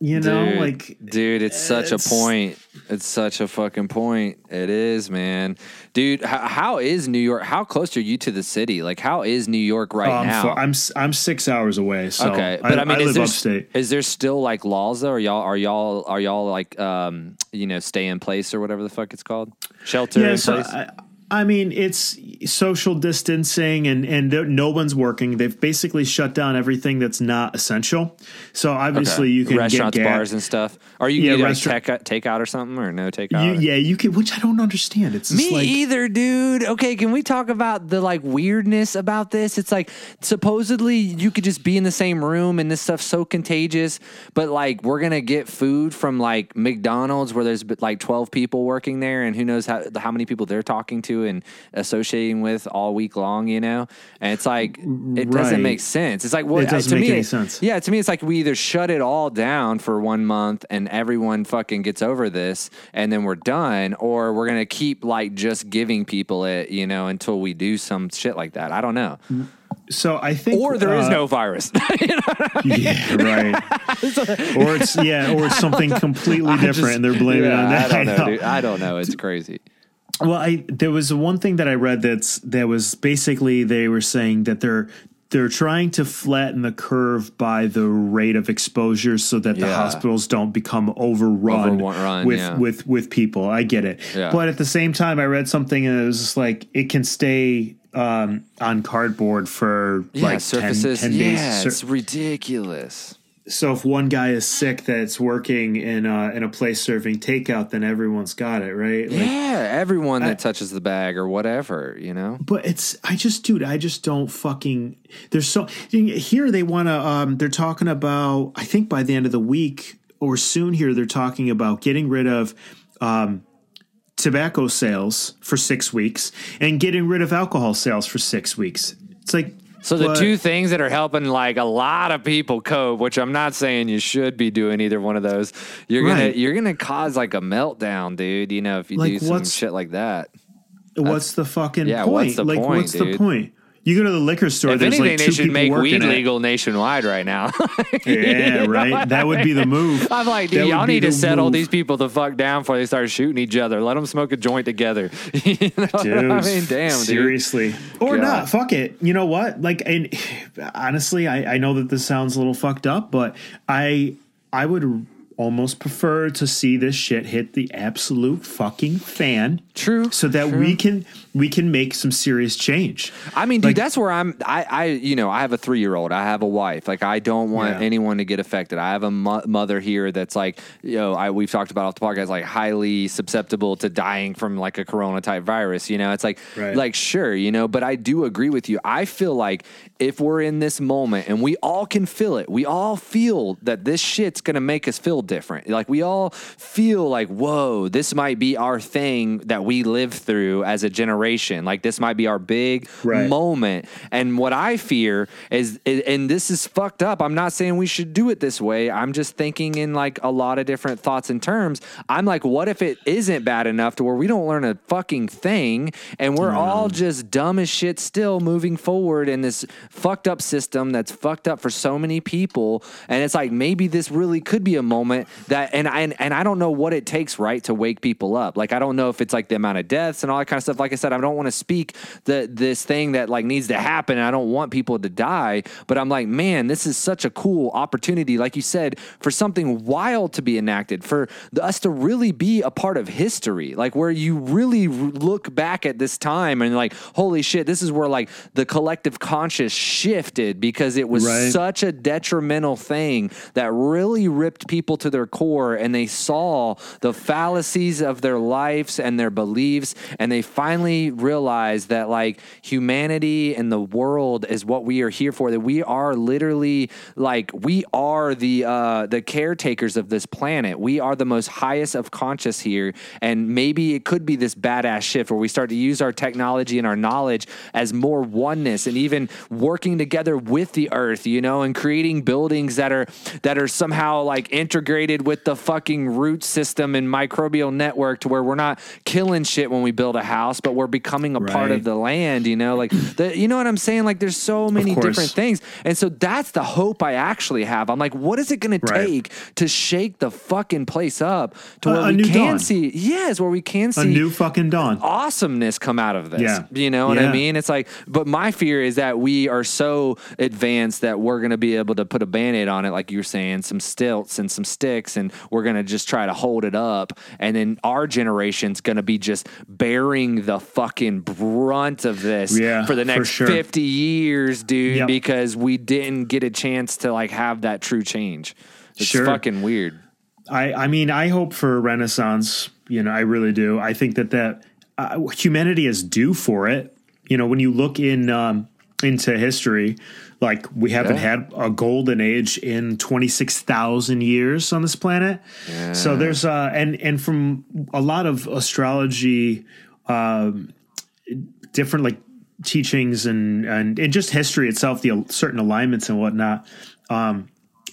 you know, Dude, like dude, it's such a point. It's such a fucking point. It is, man. Dude, how, how is New York? How close are you to the city? Like, how is New York right oh, I'm, now? fu- I'm I'm six hours away. So okay, but I, mean, is live there, upstate. is there still like laws though? Are y'all are y'all are y'all like um you know stay in place or whatever the fuck it's called? Shelter Yeah, in so place. I, I mean, it's social distancing, and and no one's working. They've basically shut down everything that's not essential. So obviously, Okay. you can restaurants, get bars, and stuff. Are you Yeah, yeah, like take, takeout or something or no You, takeout? yeah, you can, which I don't understand. It's Me like, either, dude. Okay, can we talk about the like weirdness about this? It's like supposedly you could just be in the same room and this stuff's so contagious, but like we're gonna get food from like McDonald's where there's like twelve people working there, and who knows how how many people they're talking to and associating with all week long, you know? And it's like it doesn't make sense. It's like well, It doesn't to make me, any sense. Yeah, to me, it's like we either shut it all down for one month and everyone fucking gets over this and then we're done, or we're going to keep like just giving people it, you know, until we do some shit like that. I don't know. so I think, Or there is uh, no virus. [laughs] [laughs] yeah, right. [laughs] or it's yeah, or it's something completely different, and they're blaming it on that. I don't know, know. dude. I don't know. It's crazy. Well, I there was one thing that I read that's that was basically they were saying that they're they're trying to flatten the curve by the rate of exposure so that the hospitals don't become overrun, Overrun, with yeah. with with people. I get it, Yeah. but at the same time, I read something and it was just like it can stay um, on cardboard for Yeah, like 10, surfaces. 10 yeah, days. it's ridiculous. So if one guy is sick that's working in a, in a place serving takeout, then everyone's got it, right? Like, Yeah, everyone that touches the bag or whatever, you know. But it's I just dude, I just don't fucking there's so here they want to um they're talking about I think by the end of the week or soon here they're talking about getting rid of um tobacco sales for 6 weeks and getting rid of alcohol sales for 6 weeks. It's like So the but- two things that are helping like a lot of people cope, which I'm not saying you should be doing either one of those, you're gonna you're gonna cause like a meltdown, dude. You know, if you Like, do some shit like that. what's the fucking yeah, point? what's the like point, what's dude? the point? You go to the liquor store If there's anything, like they two should people make working weed it. legal nationwide right now. [laughs] Yeah, right. That would be the move. I'm like, dude, would y'all need to the settle move. these people the fuck down before they start shooting each other. Let them smoke a joint together. [laughs] you know what Dude, I mean, damn, dude. seriously, or God. not. Fuck it. You know what? Like, and [sighs] honestly, I, I know that this sounds a little fucked up, but I I would almost prefer to see this shit hit the absolute fucking fan. True, So that we can we can make some serious change. I mean, dude, Like- that's where I'm. I, I, you know, I have a three year old. I have a wife. Like, I don't want Yeah. anyone to get affected. I have a mo- mother here that's like, you know, I we've talked about off the podcast, like highly susceptible to dying from like a corona type virus. You know, it's like, Right. like sure, you know, but I do agree with you. I feel like if we're in this moment and we all can feel it, we all feel that this shit's gonna make us feel different. Like we all feel like, whoa, this might be our thing that we live through as a generation. Like this might be our big Right. moment. And what I fear is, and this is fucked up. I'm not saying we should do it this way. I'm just thinking in like a lot of different thoughts and terms. I'm like, what if it isn't bad enough to where we don't learn a fucking thing and we're all just dumb as shit still moving forward in this fucked up system that's fucked up for so many people. And it's like maybe this really could be a moment that, and I, and, and I don't know what it takes, right, to wake people up. Like, I don't know if it's like the amount of deaths and all that kind of stuff. Like I said, I don't want to speak the this thing that like needs to happen. I don't want people to die, but I'm like, man, this is such a cool opportunity, like you said, for something wild to be enacted, for the, us to really be a part of history, like where you really look back at this time and like, holy shit, this is where like the collective conscious shifted because it was Right. such a detrimental thing that really ripped people to to their core and they saw the fallacies of their lives and their beliefs and they finally realized that like humanity and the world is what we are here for that we are literally like we are the uh the caretakers of this planet. We are the most highest of conscious here and maybe it could be this badass shift where we start to use our technology and our knowledge as more oneness and even working together with the earth you know and creating buildings that are that are somehow like integrated with the fucking root system and microbial network to where we're not killing shit when we build a house but we're becoming a part of the land you know like the, you know what i'm saying like there's so many different things and so that's the hope i actually have i'm like what is it going to Right. take to shake the fucking place up to A- where we can dawn. see yes where we can see A new fucking dawn. awesomeness come out of this. Yeah. You know what I mean? It's like, but my fear is that we are so advanced that we're going to be able to put a band aid on it, like you were saying, some stilts and some sticks, and we're going to just try to hold it up. And then our generation's going to be just bearing the fucking brunt of this Yeah, for the for next sure. 50 years, dude, Yep. because we didn't get a chance to like have that true change. It's Sure. fucking weird. I, I mean, I hope for a renaissance. You know, I really do. I think that that uh, humanity is due for it. You know, when you look in um, into history, like we haven't Yeah. had a golden age in twenty six thousand years on this planet. So there's uh, and and from a lot of astrology, um, different like teachings and and, and just history itself, the certain alignments and whatnot. Um,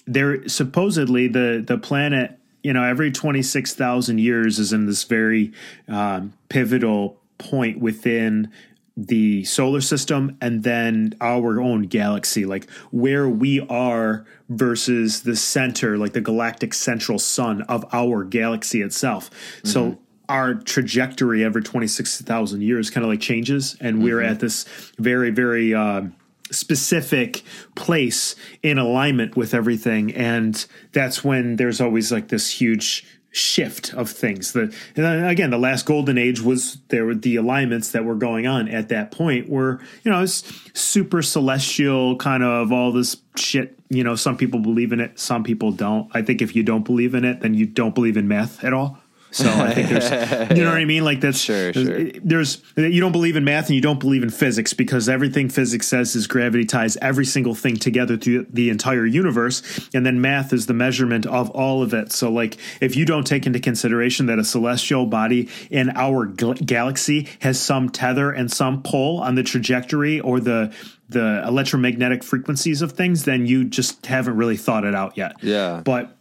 there supposedly the the planet you know every 26,000 years is in this very um, pivotal point within the solar system and then our own galaxy like where we are versus the center like the galactic central sun of our galaxy itself. So our trajectory every 26,000 years kind of like changes and we're at this very very um specific place in alignment with everything and that's when there's always like this huge shift of things. The and uh, again the last golden age was there were the alignments that were going on at that point were you know it's super celestial kind of all this shit. You know some people believe in it some people don't. I think if you don't believe in it then you don't believe in math at all so i think there's you know what i mean like that's Sure, sure. there's you don't believe in math and you don't believe in physics because everything physics says is gravity ties every single thing together through the entire universe and then math is the measurement of all of it so like if you don't take into consideration that a celestial body in our gal- galaxy has some tether and some pull on the trajectory or the the electromagnetic frequencies of things then you just haven't really thought it out yet Yeah. but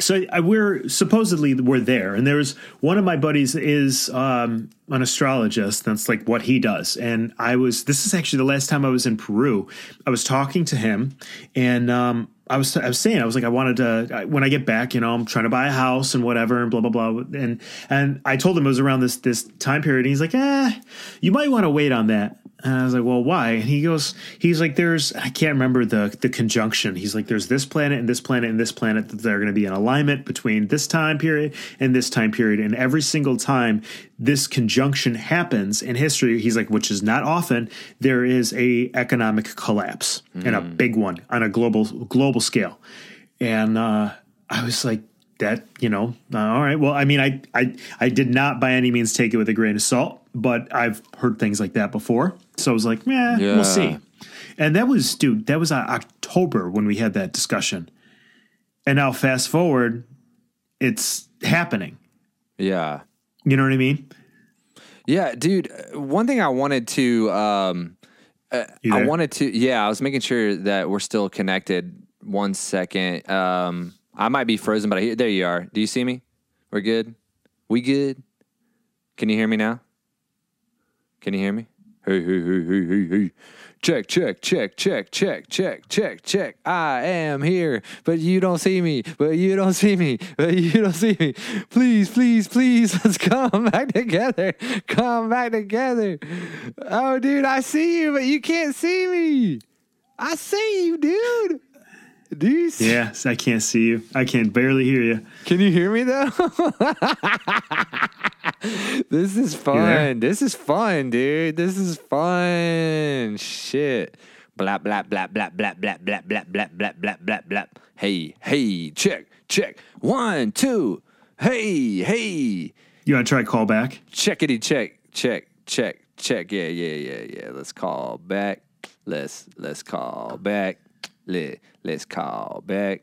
so I, we're supposedly we're there and there's one of my buddies is um, an astrologist that's like what he does and i was this is actually the last time i was in peru. I was talking to him and um, I was, I was saying, I was like, I wanted to, when I get back, you know, I'm trying to buy a house and whatever and blah, blah, blah. And, and I told him it was around this, this time period. And he's like, eh, you might want to wait on that. And I was like, well, why? And he goes, he's like, there's, I can't remember the, the conjunction. He's like, there's this planet and this planet and this planet that they're going to be in alignment between this time period and this time period. And every single time this conjunction happens in history, he's like, which is not often, there is a economic collapse and a big one on a global, global scale. And, uh, I was like, that you know uh, all right well i mean I, I i did not by any means take it with a grain of salt but i've heard things like that before so i was like yeah, Yeah. we'll see and that was dude that was uh, october when we had that discussion and now fast forward it's happening Yeah. You know what i mean Yeah, dude. One thing I wanted to, um, uh, I wanted to, yeah, I was making sure that we're still connected. One second. Um, I might be frozen, but I hear, there you are. Do you see me? We're good. We good. Can you hear me now? Can you hear me? Hey, hey, hey, hey, hey, hey. Check, check, check, check, check, check, check, check. I am here, but you don't see me, but you don't see me, but you don't see me. Please, please, please, [laughs] let's come back together. Come back together. Oh, dude, I see you, but you can't see me. I see you, dude. Do you see? yes i can't see you i can barely hear you Can you hear me though? this is fun. This is fun, dude. This is fun. Shit. Blah blah blah blah blah blah blah blah blah blah blah blah blah blah. Hey, hey, check, check. One, two. Hey, hey. You want to try call back? Checkity check, check, check, check. Yeah, yeah, yeah, yeah. Let's call back. Let's let's call back. Let let's call back.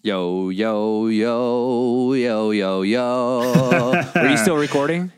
Yo, yo, yo, yo, yo, yo. [laughs] Are you still recording?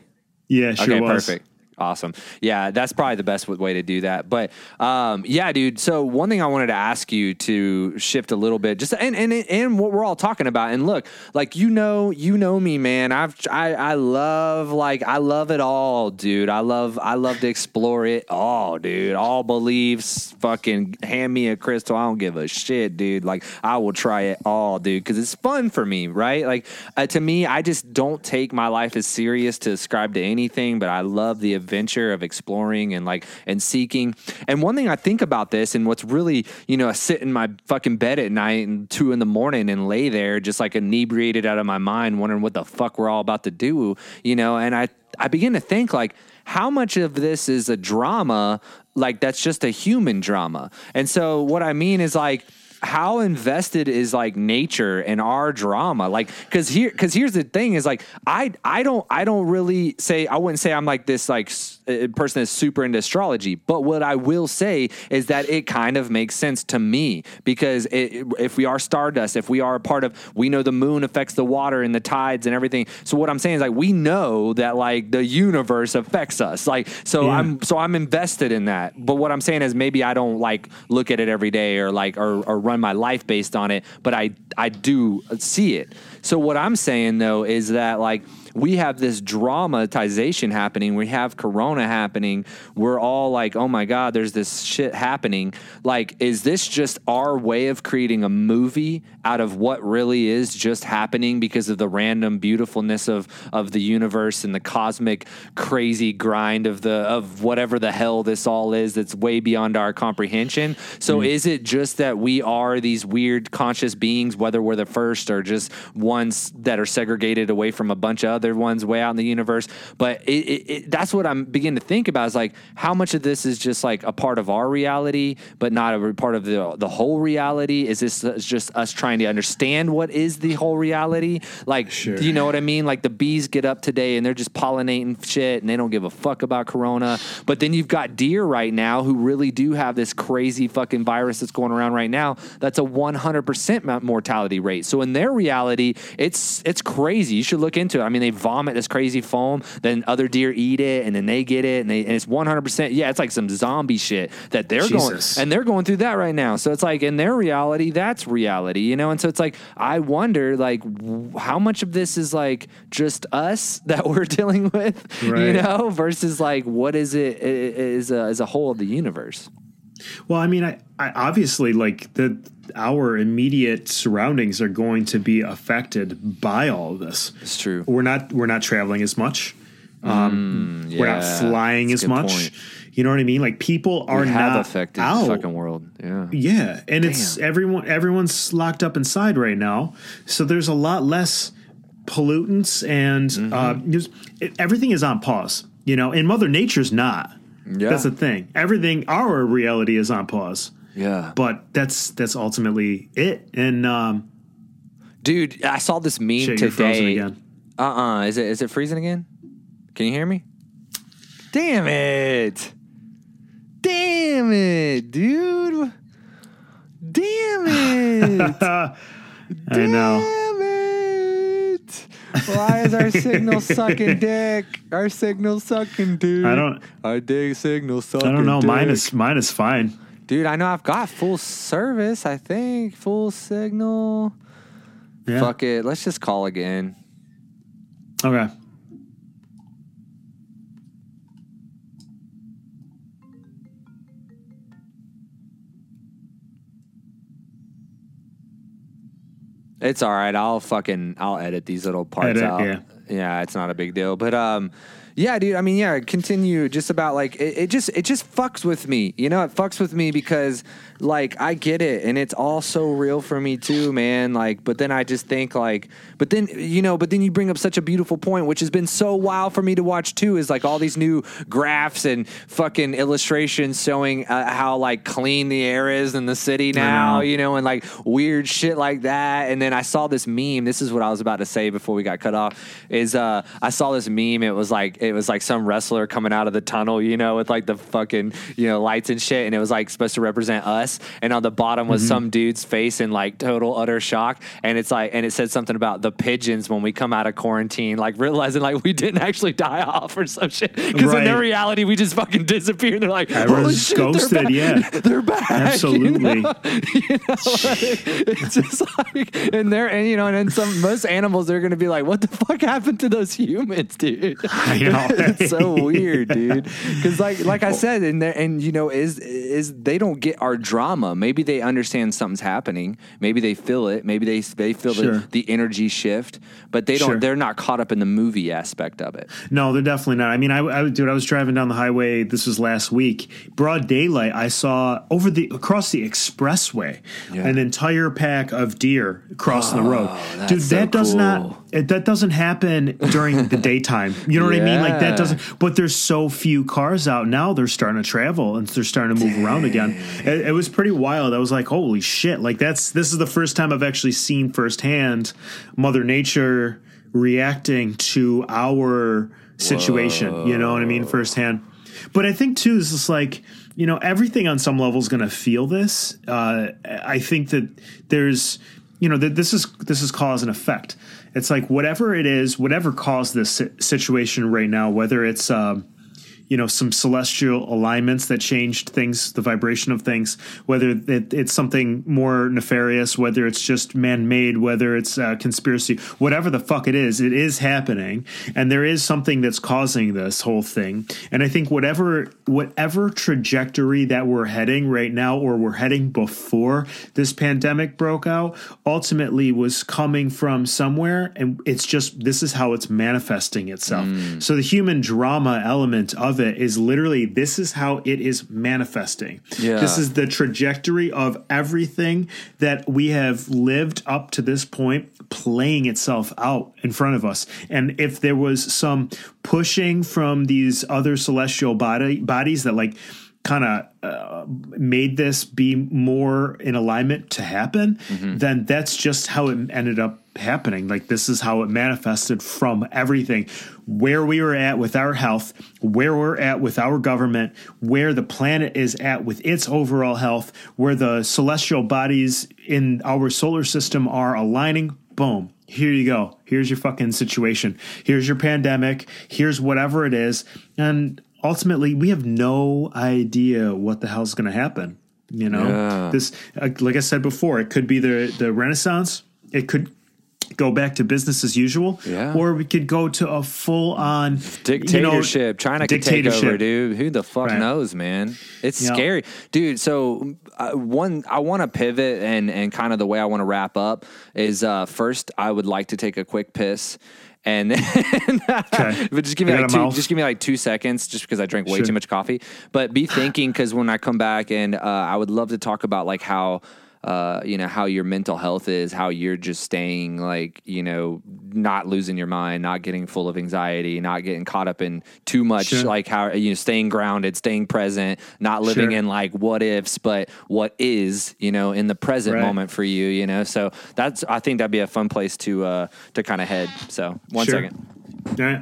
Yeah, sure okay, was. perfect. Awesome. Yeah, that's probably the best way to do that. But um, yeah, dude. So one thing I wanted to ask you to shift a little bit, just and and and what we're all talking about. And look, like you know, you know me, man. I've I I love like I love it all, dude. I love I love to explore it all, dude. All beliefs. Fucking hand me a crystal. I don't give a shit, dude. Like I will try it all, dude, because it's fun for me, right? Like uh, to me, I just don't take my life as serious to ascribe to anything, but I love the adventure of exploring and like and seeking. And one thing I think about this, and what's really, you know, I sit in my fucking bed at night and two in the morning and lay there just like inebriated out of my mind, wondering what the fuck we're all about to do, you know, and I I begin to think like how much of this is a drama like that's just a human drama. And so what I mean is like how invested is like nature and our drama? Like because here because here's the thing is like i i don't i don't really say i wouldn't say i'm like this like uh, person that's super into astrology but what i will say is that it kind of makes sense to me because it, if we are stardust if we are a part of we know the moon affects the water and the tides and everything. So what i'm saying is like we know that like the universe affects us. Like so Yeah. i'm so i'm invested in that. But what i'm saying is maybe i don't like look at it every day or like or, or run my life based on it but i i do see it. So what i'm saying though is that like we have this dramatization happening. We have corona happening. We're all like oh my god there's this shit happening. Like is this just our way of creating a movie out of what really is just happening because of the random beautifulness of of the universe and the cosmic crazy grind of the of whatever the hell this all is that's way beyond our comprehension? So hmm. is it just that we are these weird conscious beings whether we're the first or just ones that are segregated away from a bunch of other ones way out in the universe. But it, it, it, that's what i'm beginning to think about is like how much of this is just like a part of our reality but not a part of the the whole reality? Is this uh, just us trying to understand what is the whole reality? Like Sure. do you know what i mean? Like the bees get up today and they're just pollinating shit and they don't give a fuck about corona. But then you've got deer right now who really do have this crazy fucking virus that's going around right now that's a 100% mortality rate. So in their reality it's it's crazy. You should look into it. I mean they vomit this crazy foam then other deer eat it and then they get it and, they, and it's 100% yeah it's like some zombie shit that they're Jesus. going and they're going through that right now. So it's like in their reality that's reality you know? And so it's like i wonder like w- how much of this is like just us [laughs] that we're dealing with you know versus like what is it is i- is as a whole of the universe Well, I mean, I, I obviously like the our immediate surroundings are going to be affected by all of this. it's true We're not we're not traveling as much. Um, We're not flying that's as much. point. You know what I mean? Like people are we have not affected out. the fucking world yeah Yeah, and it's everyone everyone's locked up inside right now, so there's a lot less pollutants and Mm-hmm. uh, everything is on pause. You know, and Mother Nature's not. Yeah. That's the thing. Everything, our reality is on pause, yeah but that's that's ultimately it. And um, dude i saw this meme shit, you're today again. uh-uh is it is it freezing again can you hear me damn it damn it dude damn it [laughs] I know. Why is our signal sucking dick? Our signal sucking dude. I don't- Our dick signal sucking. I don't know. Mine is mine is fine. Dude, I know I've got full service. I think full signal. Yeah. Fuck it. Let's just call again. Okay. It's all right. I'll fucking I'll edit these little parts Edit, out. yeah. Yeah, it's not a big deal. But um Yeah, dude. I mean, yeah. Continue just about like it, it. Just it just fucks with me. You know, it fucks with me because like I get it, and it's all so real for me too, man. Like, but then I just think like, but then you know, but then you bring up such a beautiful point, which has been so wild for me to watch too. Is like all these new graphs and fucking illustrations showing uh, how like clean the air is in the city now. know. You know, and like weird shit like that. And then I saw this meme. This is what I was about to say before we got cut off. Is uh, I saw this meme. It was like it was like some wrestler coming out of the tunnel, you know, with like the fucking you know lights and shit, and it was like supposed to represent us. And on the bottom was mm-hmm. some dude's face in like total utter shock, and it's like and it said something about the pigeons when we come out of quarantine, like realizing like we didn't actually die off or some shit because in their reality we just fucking disappeared. And they're like, "Holy shit, they're ghosted, back." yeah. [laughs] they're back. you Absolutely. know? [laughs] You know, like, it's just like, and they're, and you know, and then some, most animals they're going to be like, what the fuck happened to those humans, dude? I [laughs] know. [laughs] it's so [laughs] weird, dude. Because like, like I said, and and you know, is is they don't get our drama. Maybe they understand something's happening. Maybe they feel it. Maybe they they feel Sure. the, the energy shift, but they don't. Sure. They're not caught up in the movie aspect of it. No, they're definitely not. I mean, I, I dude, I was driving down the highway. This was last week. Broad daylight. I saw over the across the expressway Yeah. an entire pack of deer crossing the road. Oh, that's Dude, so that does cool. not. It, that doesn't happen during the [laughs] daytime. You know what I mean? Like that doesn't. But there's so few cars out now. They're starting to travel and they're starting to move around again. It, it was pretty wild. I was like, holy shit! Like that's this is the first time I've actually seen firsthand Mother Nature reacting to our situation. You know what I mean? Firsthand. But I think too, this is like you know everything on some level is going to feel this. Uh, I think that there's you know that this is this is cause and effect. It's like whatever it is, whatever caused this situation right now, whether it's um, you know some celestial alignments that changed things the vibration of things whether it, it's something more nefarious whether it's just man-made whether it's uh, conspiracy whatever the fuck it is it is happening. And there is something that's causing this whole thing. And i think whatever whatever trajectory that we're heading right now or we're heading before this pandemic broke out ultimately was coming from somewhere and it's just this is how it's manifesting itself. So the human drama element of it is literally this is how it is manifesting Yeah. this is the trajectory of everything that we have lived up to this point playing itself out in front of us and if there was some pushing from these other celestial body bodies that like kind of uh, made this be more in alignment to happen, then that's just how it ended up happening. Like this is how it manifested from everything. Where we were at with our health, where we're at with our government, where the planet is at with its overall health, where the celestial bodies in our solar system are aligning, boom. Here you go. Here's your fucking situation. Here's your pandemic. Here's whatever it is. And ultimately we have no idea what the hell's going to happen you know Yeah. this like i said before it could be the the renaissance it could go back to business as usual Yeah. or we could go to a full on Dictatorship. China could take over, dude. Who the fuck Right. knows, man? It's Yeah. scary, dude. So uh, one, I want to pivot and and kind of the way I want to wrap up is uh, first I would like to take a quick piss. And [laughs] but just give me like two, mouth? just give me like two seconds, just because I drank way Sure. too much coffee. But be thinking because when I come back, and uh, I would love to talk about like how uh, you know how your mental health is, how you're just staying like you know not losing your mind, not getting full of anxiety, not getting caught up in too much, Sure. like how you know staying grounded, staying present, not living Sure. in like what ifs, but what is you know in the present Right. moment for you. You know, so that's I think that'd be a fun place to uh, to kind of head. So one Sure. second. All right.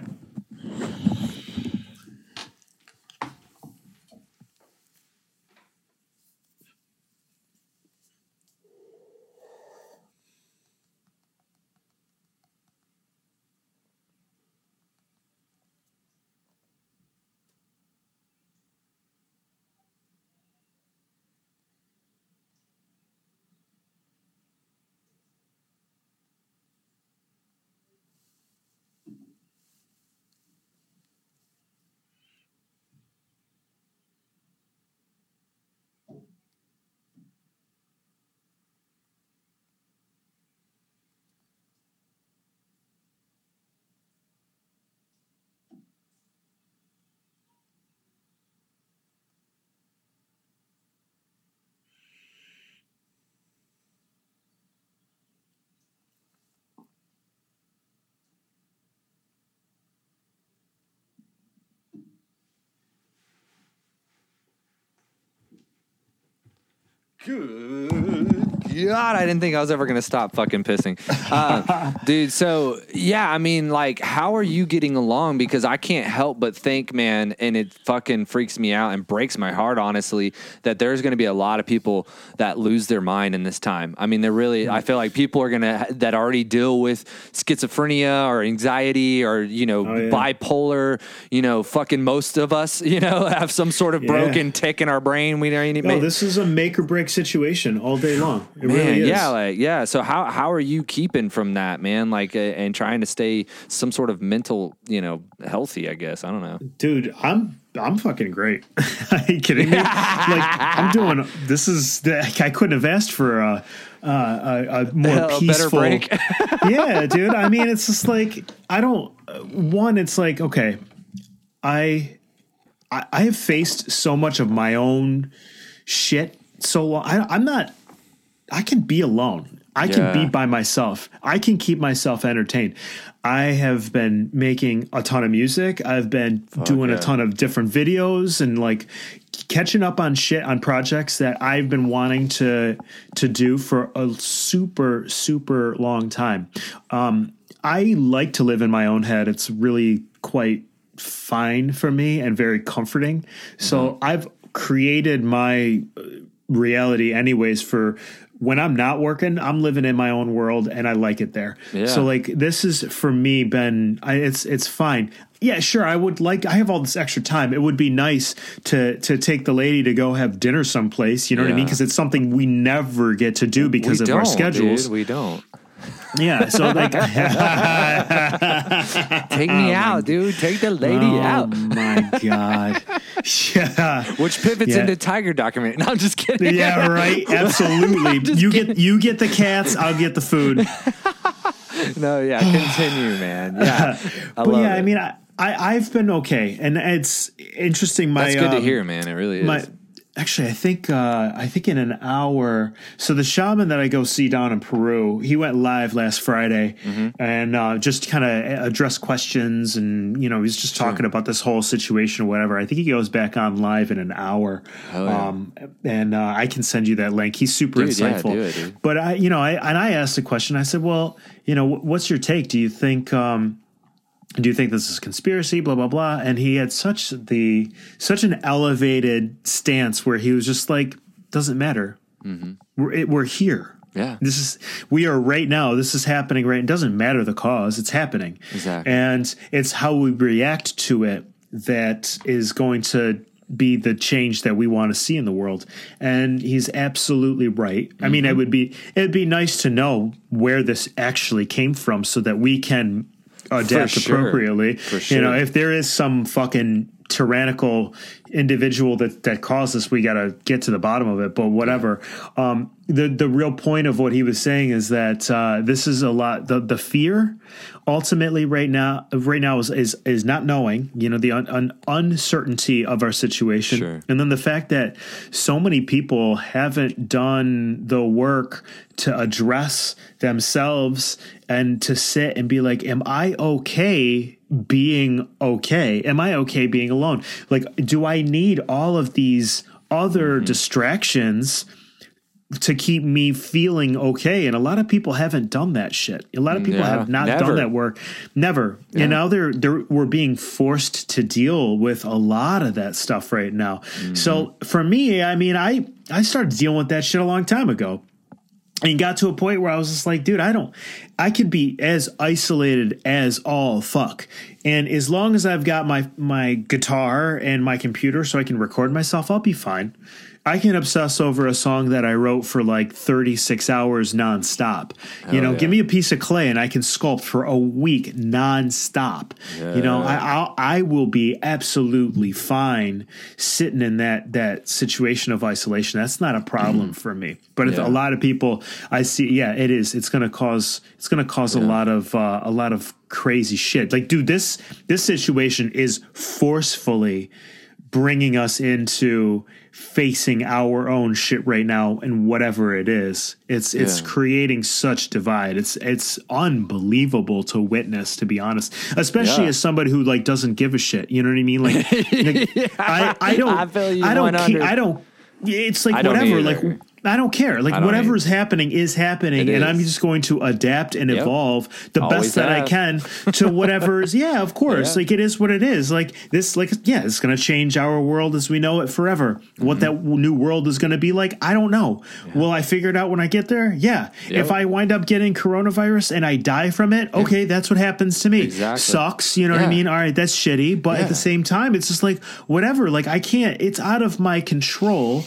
Good. God, I didn't think I was ever gonna stop fucking pissing, uh, [laughs] dude. So yeah, I mean, like, how are you getting along? Because I can't help but think, man, and it fucking freaks me out and breaks my heart, honestly, that there's gonna be a lot of people that lose their mind in this time. I mean, they're really. I feel like people are gonna that already deal with schizophrenia or anxiety or you know Oh, yeah. bipolar. You know, fucking most of us, [laughs] you know, have some sort of Yeah. broken tick in our brain. We don't No, this is a make or break situation all day long. It man, really is. yeah, like yeah. So how how are you keeping from that, man? Like, uh, and trying to stay some sort of mental, you know, healthy. I guess I don't know. dude i'm i'm fucking great [laughs] are you kidding me like i'm [laughs] doing this is like, i couldn't have asked for a a, a, a more A peaceful break. [laughs] yeah dude i mean it's just like i don't one it's like okay i i, I have faced so much of my own shit so long I, i'm not I can be alone. I can Yeah. be by myself. I can keep myself entertained. I have been making a ton of music. I've been doing yeah. a ton of different videos and like catching up on shit on projects that I've been wanting to to do for a super super long time. Um, I like to live in my own head. It's really quite fine for me and very comforting. So I've created my uh, reality anyways for when I'm not working, I'm living in my own world and I like it there. Yeah. So like this is for me been I, it's it's fine. Yeah, sure. I would like. I have all this extra time. It would be nice to to take the lady to go have dinner someplace. You know what I mean? Because it's something we never get to do because we of our schedules. Dude, we don't. Yeah. So like, [laughs] Take me out, dude. Take the lady oh out. my god. Yeah. Which pivots Yeah. into Tiger document. No, I'm just kidding. Yeah, right. [laughs] Absolutely. You kidding. get you get the cats. I'll get the food. [laughs] no, yeah. Continue, man. Yeah. I but yeah, it. I mean, I, I I've been okay, and it's interesting. My that's good to um, hear, man. It really is. My actually, I think uh, I think in an hour. So the shaman that I go see down in Peru, he went live last Friday, Mm-hmm. and uh, just kind of addressed questions, and you know, he's just talking about this whole situation or whatever. I think he goes back on live in an hour, yeah. um, and uh, I can send you that link. He's super Dude, yeah, insightful. do it. But I, you know, I and I asked a question. I said, well, you know, what's your take? Do you think? Um, do you think this is conspiracy blah blah blah and he had such the such an elevated stance where he was just like doesn't matter we're, it, we're here Mm-hmm. Yeah. this is we are right now this is happening right it doesn't matter the cause it's happening Exactly. and it's how we react to it that is going to be the change that we want to see in the world and he's absolutely right i mean it Mm-hmm. would be it'd be nice to know where this actually came from so that we can adapt sure. appropriately For you know if there is some fucking tyrannical individual that that caused this we got to get to the bottom of it but whatever um the the real point of what he was saying is that uh this is a lot the the fear ultimately right now right now is is, is not knowing you know the un, un, uncertainty of our situation Sure. and then the fact that so many people haven't done the work to address themselves and to sit and be like, Am I okay being okay? Am I okay being alone? Like, do I need all of these other mm-hmm. distractions? to keep me feeling okay. And a lot of people haven't done that shit. A lot of people Yeah, have not never. done that work. Never. And now they're they're we're being forced to deal with a lot of that stuff right now. Mm-hmm. So for me, I mean, I I started dealing with that shit a long time ago. And got to a point where I was just like, dude, I don't, I could be as isolated as all fuck. And as long as I've got my, my guitar and my computer so I can record myself, I'll be fine. I can obsess over a song that I wrote for like 36 hours nonstop. you know, yeah. give me a piece of clay and I can sculpt for a week nonstop. You know, I I'll, I will be absolutely fine sitting in that that situation of isolation. That's not a problem for me. But Yeah. a lot of people I see, yeah, it is. It's going to cause it's going to cause a lot of uh, a lot of crazy shit. Like, dude, this this situation is forcefully bringing us into facing our own shit right now and whatever it is it's it's Yeah. creating such divide it's it's unbelievable to witness to be honest especially Yeah. as somebody who like doesn't give a shit you know what i mean like, [laughs] like, I, I don't I i don't 100. i don't it's like I whatever like I don't care. Like don't whatever is happening is happening, and I'm just going to adapt and Yep. evolve the Always best that I can to [laughs] whatever is. Yeah, of course. Yeah. Like it is what it is. Like this. Like yeah, it's going to change our world as we know it forever. What Mm-hmm. that new world is going to be like, I don't know. Will I figure it out when I get there? Yeah. Yep. If I wind up getting coronavirus and I die from it, okay, that's what happens to me. Exactly. Sucks. You know what I mean? All right, that's shitty. But Yeah. at the same time, it's just like whatever. Like I can't. It's out of my control.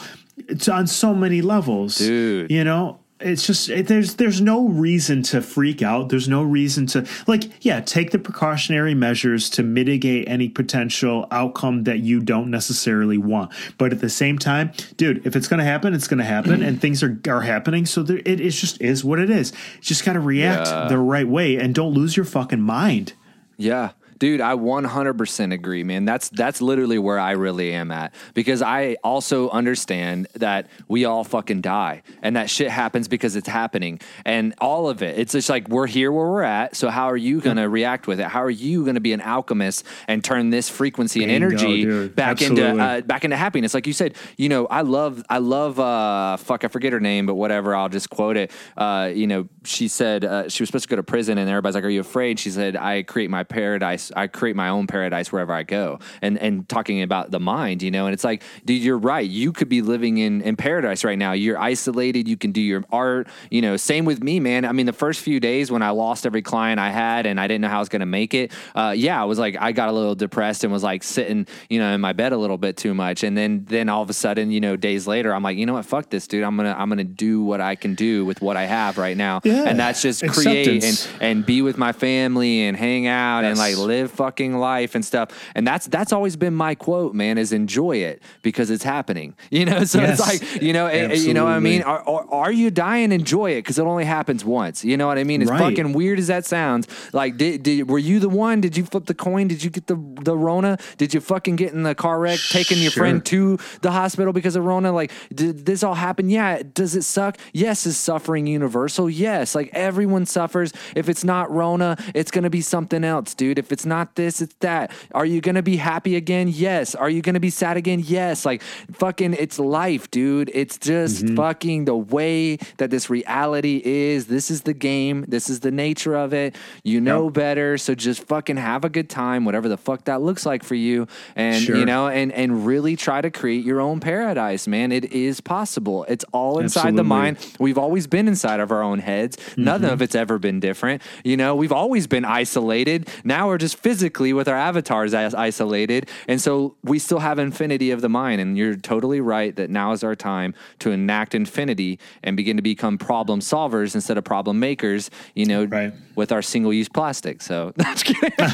It's on so many levels, Dude. You know, it's just it, there's there's no reason to freak out. There's no reason to like yeah, take the precautionary measures to mitigate any potential outcome that you don't necessarily want. But at the same time, dude, if it's going to happen, it's going to happen, and things are are happening. So there, it is just is what it is. You just got to react Yeah. the right way, and don't lose your fucking mind. Yeah. Dude, I 100% agree, man. That's that's literally where I really am at because I also understand that we all fucking die and that shit happens because it's happening and all of it. It's just like we're here where we're at. So how are you going to react with it? How are you going to be an alchemist and turn this frequency and energy back into uh, back into happiness? Like you said, you know, I love I love uh fuck I forget her name, but whatever. I'll just quote it. Uh, you know, she said uh, she was supposed to go to prison, and everybody's like, "Are you afraid?" She said, "I create my paradise. I create my own paradise wherever I go." And and talking about the mind, you know, and it's like, dude, you're right. You could be living in in paradise right now. You're isolated. You can do your art. You know, same with me, man. I mean, the first few days when I lost every client I had, and I didn't know how I was going to make it. Uh, yeah, I was like, I got a little depressed and was like sitting, you know, in my bed a little bit too much. And then then all of a sudden, you know, days later, I'm like, you know what, fuck this, dude. I'm gonna I'm gonna do what I can do with what I have right now, Yeah. and that's just create and Acceptance. and be with my family and hang out and like Yes. Live fucking life and stuff. And that's that's always been my quote, man, is enjoy it because it's happening. [laughs] You know, so Yes. it's like you know, you know what I mean. Are, are, are you dying? Enjoy it because it only happens once. You know what I mean? As Right. fucking weird as that sounds, like did, did were you the one? Did you flip the coin? Did you get the the Rona? Did you fucking get in the car wreck, taking your Sure. friend to the hospital because of Rona? Like, did this all happen? Yeah. Does it suck? Yes. Is suffering universal? Yes. Like everyone suffers. If it's not Rona, it's gonna be something else, dude. If it's not this, it's that. Are you gonna be happy again? Yes. Are you gonna be sad again? Yes. Like fucking, it's life, dude. It's just fucking the way that this reality is. This is the game. This is the nature of it. You know Yep. better, so just fucking have a good time, whatever the fuck that looks like for you, and Sure. you know, and and really try to create your own paradise, man. It is possible. It's all inside the mind. We've always been inside of our own heads. None Mm-hmm. of it's ever been different. You know, we've always been isolated. Now we're just physically with our avatars as isolated, and so we still have infinity of the mind. And you're totally right that now is our time to enact infinity and begin to become problem solvers instead of problem makers. You know, Right. with our single use plastic. So, [laughs] just kidding. [laughs] but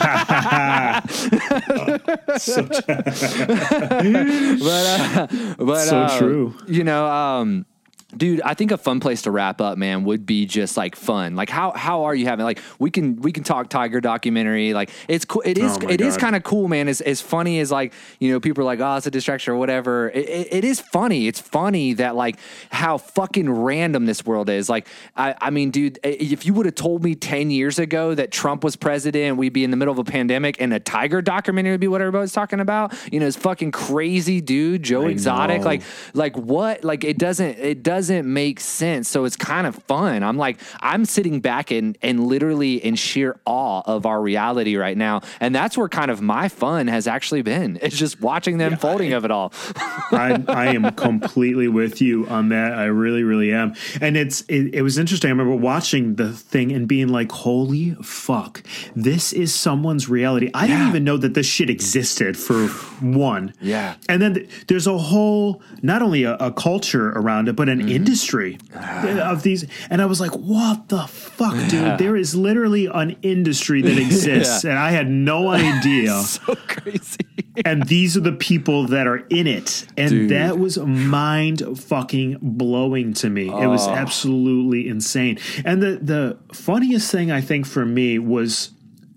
uh, but So uh, true. You know, um, dude, I think a fun place to wrap up, man, would be just like fun. Like how how are you having? Like we can we can talk tiger documentary. Like it's cool. It oh is Oh it is kind of cool, man. As as funny as like you know people are like oh it's a distraction or whatever. It, it, it is funny. It's funny that like how fucking random this world is. Like I I mean, dude, if you would have told me ten years ago that Trump was president, we'd be in the middle of a pandemic, and a tiger documentary would be what everybody's talking about. You know, it's fucking crazy, dude. Joe I Exotic, know. like like what? Like it doesn't it doesn't make sense. So it's kind of fun. I'm like I'm sitting back and and literally in sheer awe of our reality right now, and that's where kind of my fun has actually been. It's just watching the unfolding of it all. I, I am completely with you on that. I really, really am. And it's it, it was interesting. I remember watching the thing and being like, "Holy fuck, this is someone's reality." I didn't even know that this shit existed. For one, Yeah. and then th- there's a whole not only a, a culture around it, but Mm-hmm. Industry ah. of these. And I was like, "What the fuck, dude? There is literally an industry that [laughs] exists, and I had no [laughs] idea." so crazy. and these are the people that are in it and Dude. that was mind fucking blowing to me it was ah. absolutely insane and the the funniest thing i think for me was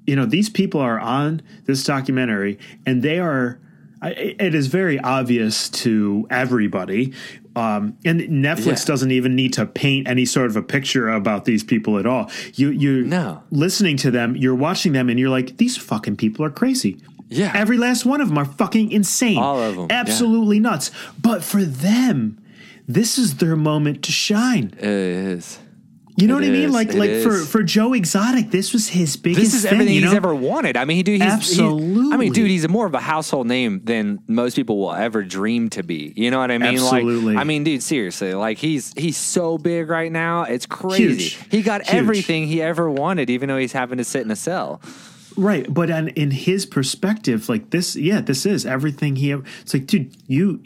you know these people are on this documentary and they are I, it is very obvious to everybody um, and Netflix Yeah. doesn't even need to paint any sort of a picture about these people at all. You you No. listening to them, you're watching them, and you're like, these fucking people are crazy. Yeah. Every last one of them are fucking insane. All of 'em, yeah. Absolutely nuts. But for them, this is their moment to shine. It is. You know It what I mean? is, Like like for is. for Joe Exotic, this was his biggest. This is thing, everything you he's know? ever wanted. I mean, he, dude, he's he's- I mean, dude, he's more of a household name than most people will ever dream to be. You know what I mean? Absolutely. Like, I mean, dude, seriously, like he's he's so big right now. It's crazy. Huge. He got Huge. everything he ever wanted, even though he's having to sit in a cell. Right, but on, in his perspective, like this, yeah, this is everything he. ever It's like, dude, you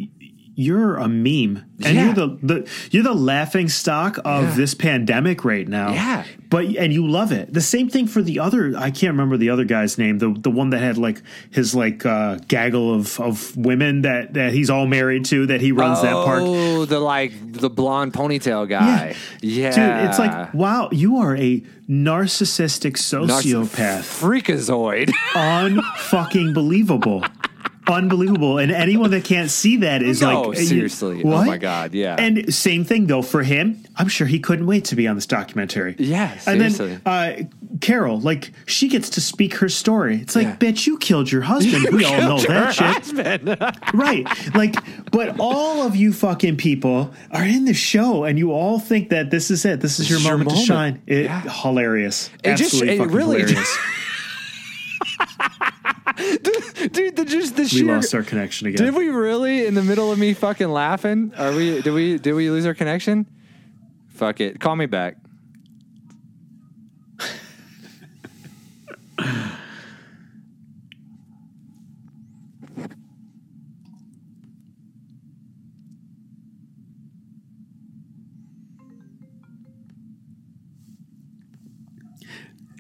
you're a meme, and Yeah. you're the, the you're the laughing stock of Yeah. this pandemic right now. Yeah. but and you love it. The same thing for the other. I can't remember the other guy's name. The the one that had like his like uh, gaggle of of women that that he's all married to. That he runs that park. Oh, the like the blonde ponytail guy. Yeah, Dude, it's like, wow, you are a narcissistic Narciss- sociopath. freakazoid. [laughs] unfucking believable. Unbelievable. And anyone that can't see that is No, like seriously. Oh my God, yeah. And same thing though for him. I'm sure he couldn't wait to be on this documentary. Yeah, And seriously. then uh, Carol, like she gets to speak her story. It's like, Yeah. bitch, you killed your husband. we all know that shit. [laughs] Right. Like, but all of you fucking people are in the show and you all think that this is it. This is your is your moment, to shine. It, Yeah. Hilarious. It just- Absolutely it fucking really hilarious. [laughs] [laughs] dude, the just the we sheer. lost our connection again. Did we really in the middle of me fucking laughing? Are we? Did we? Did we lose our connection? Fuck it. Call me back.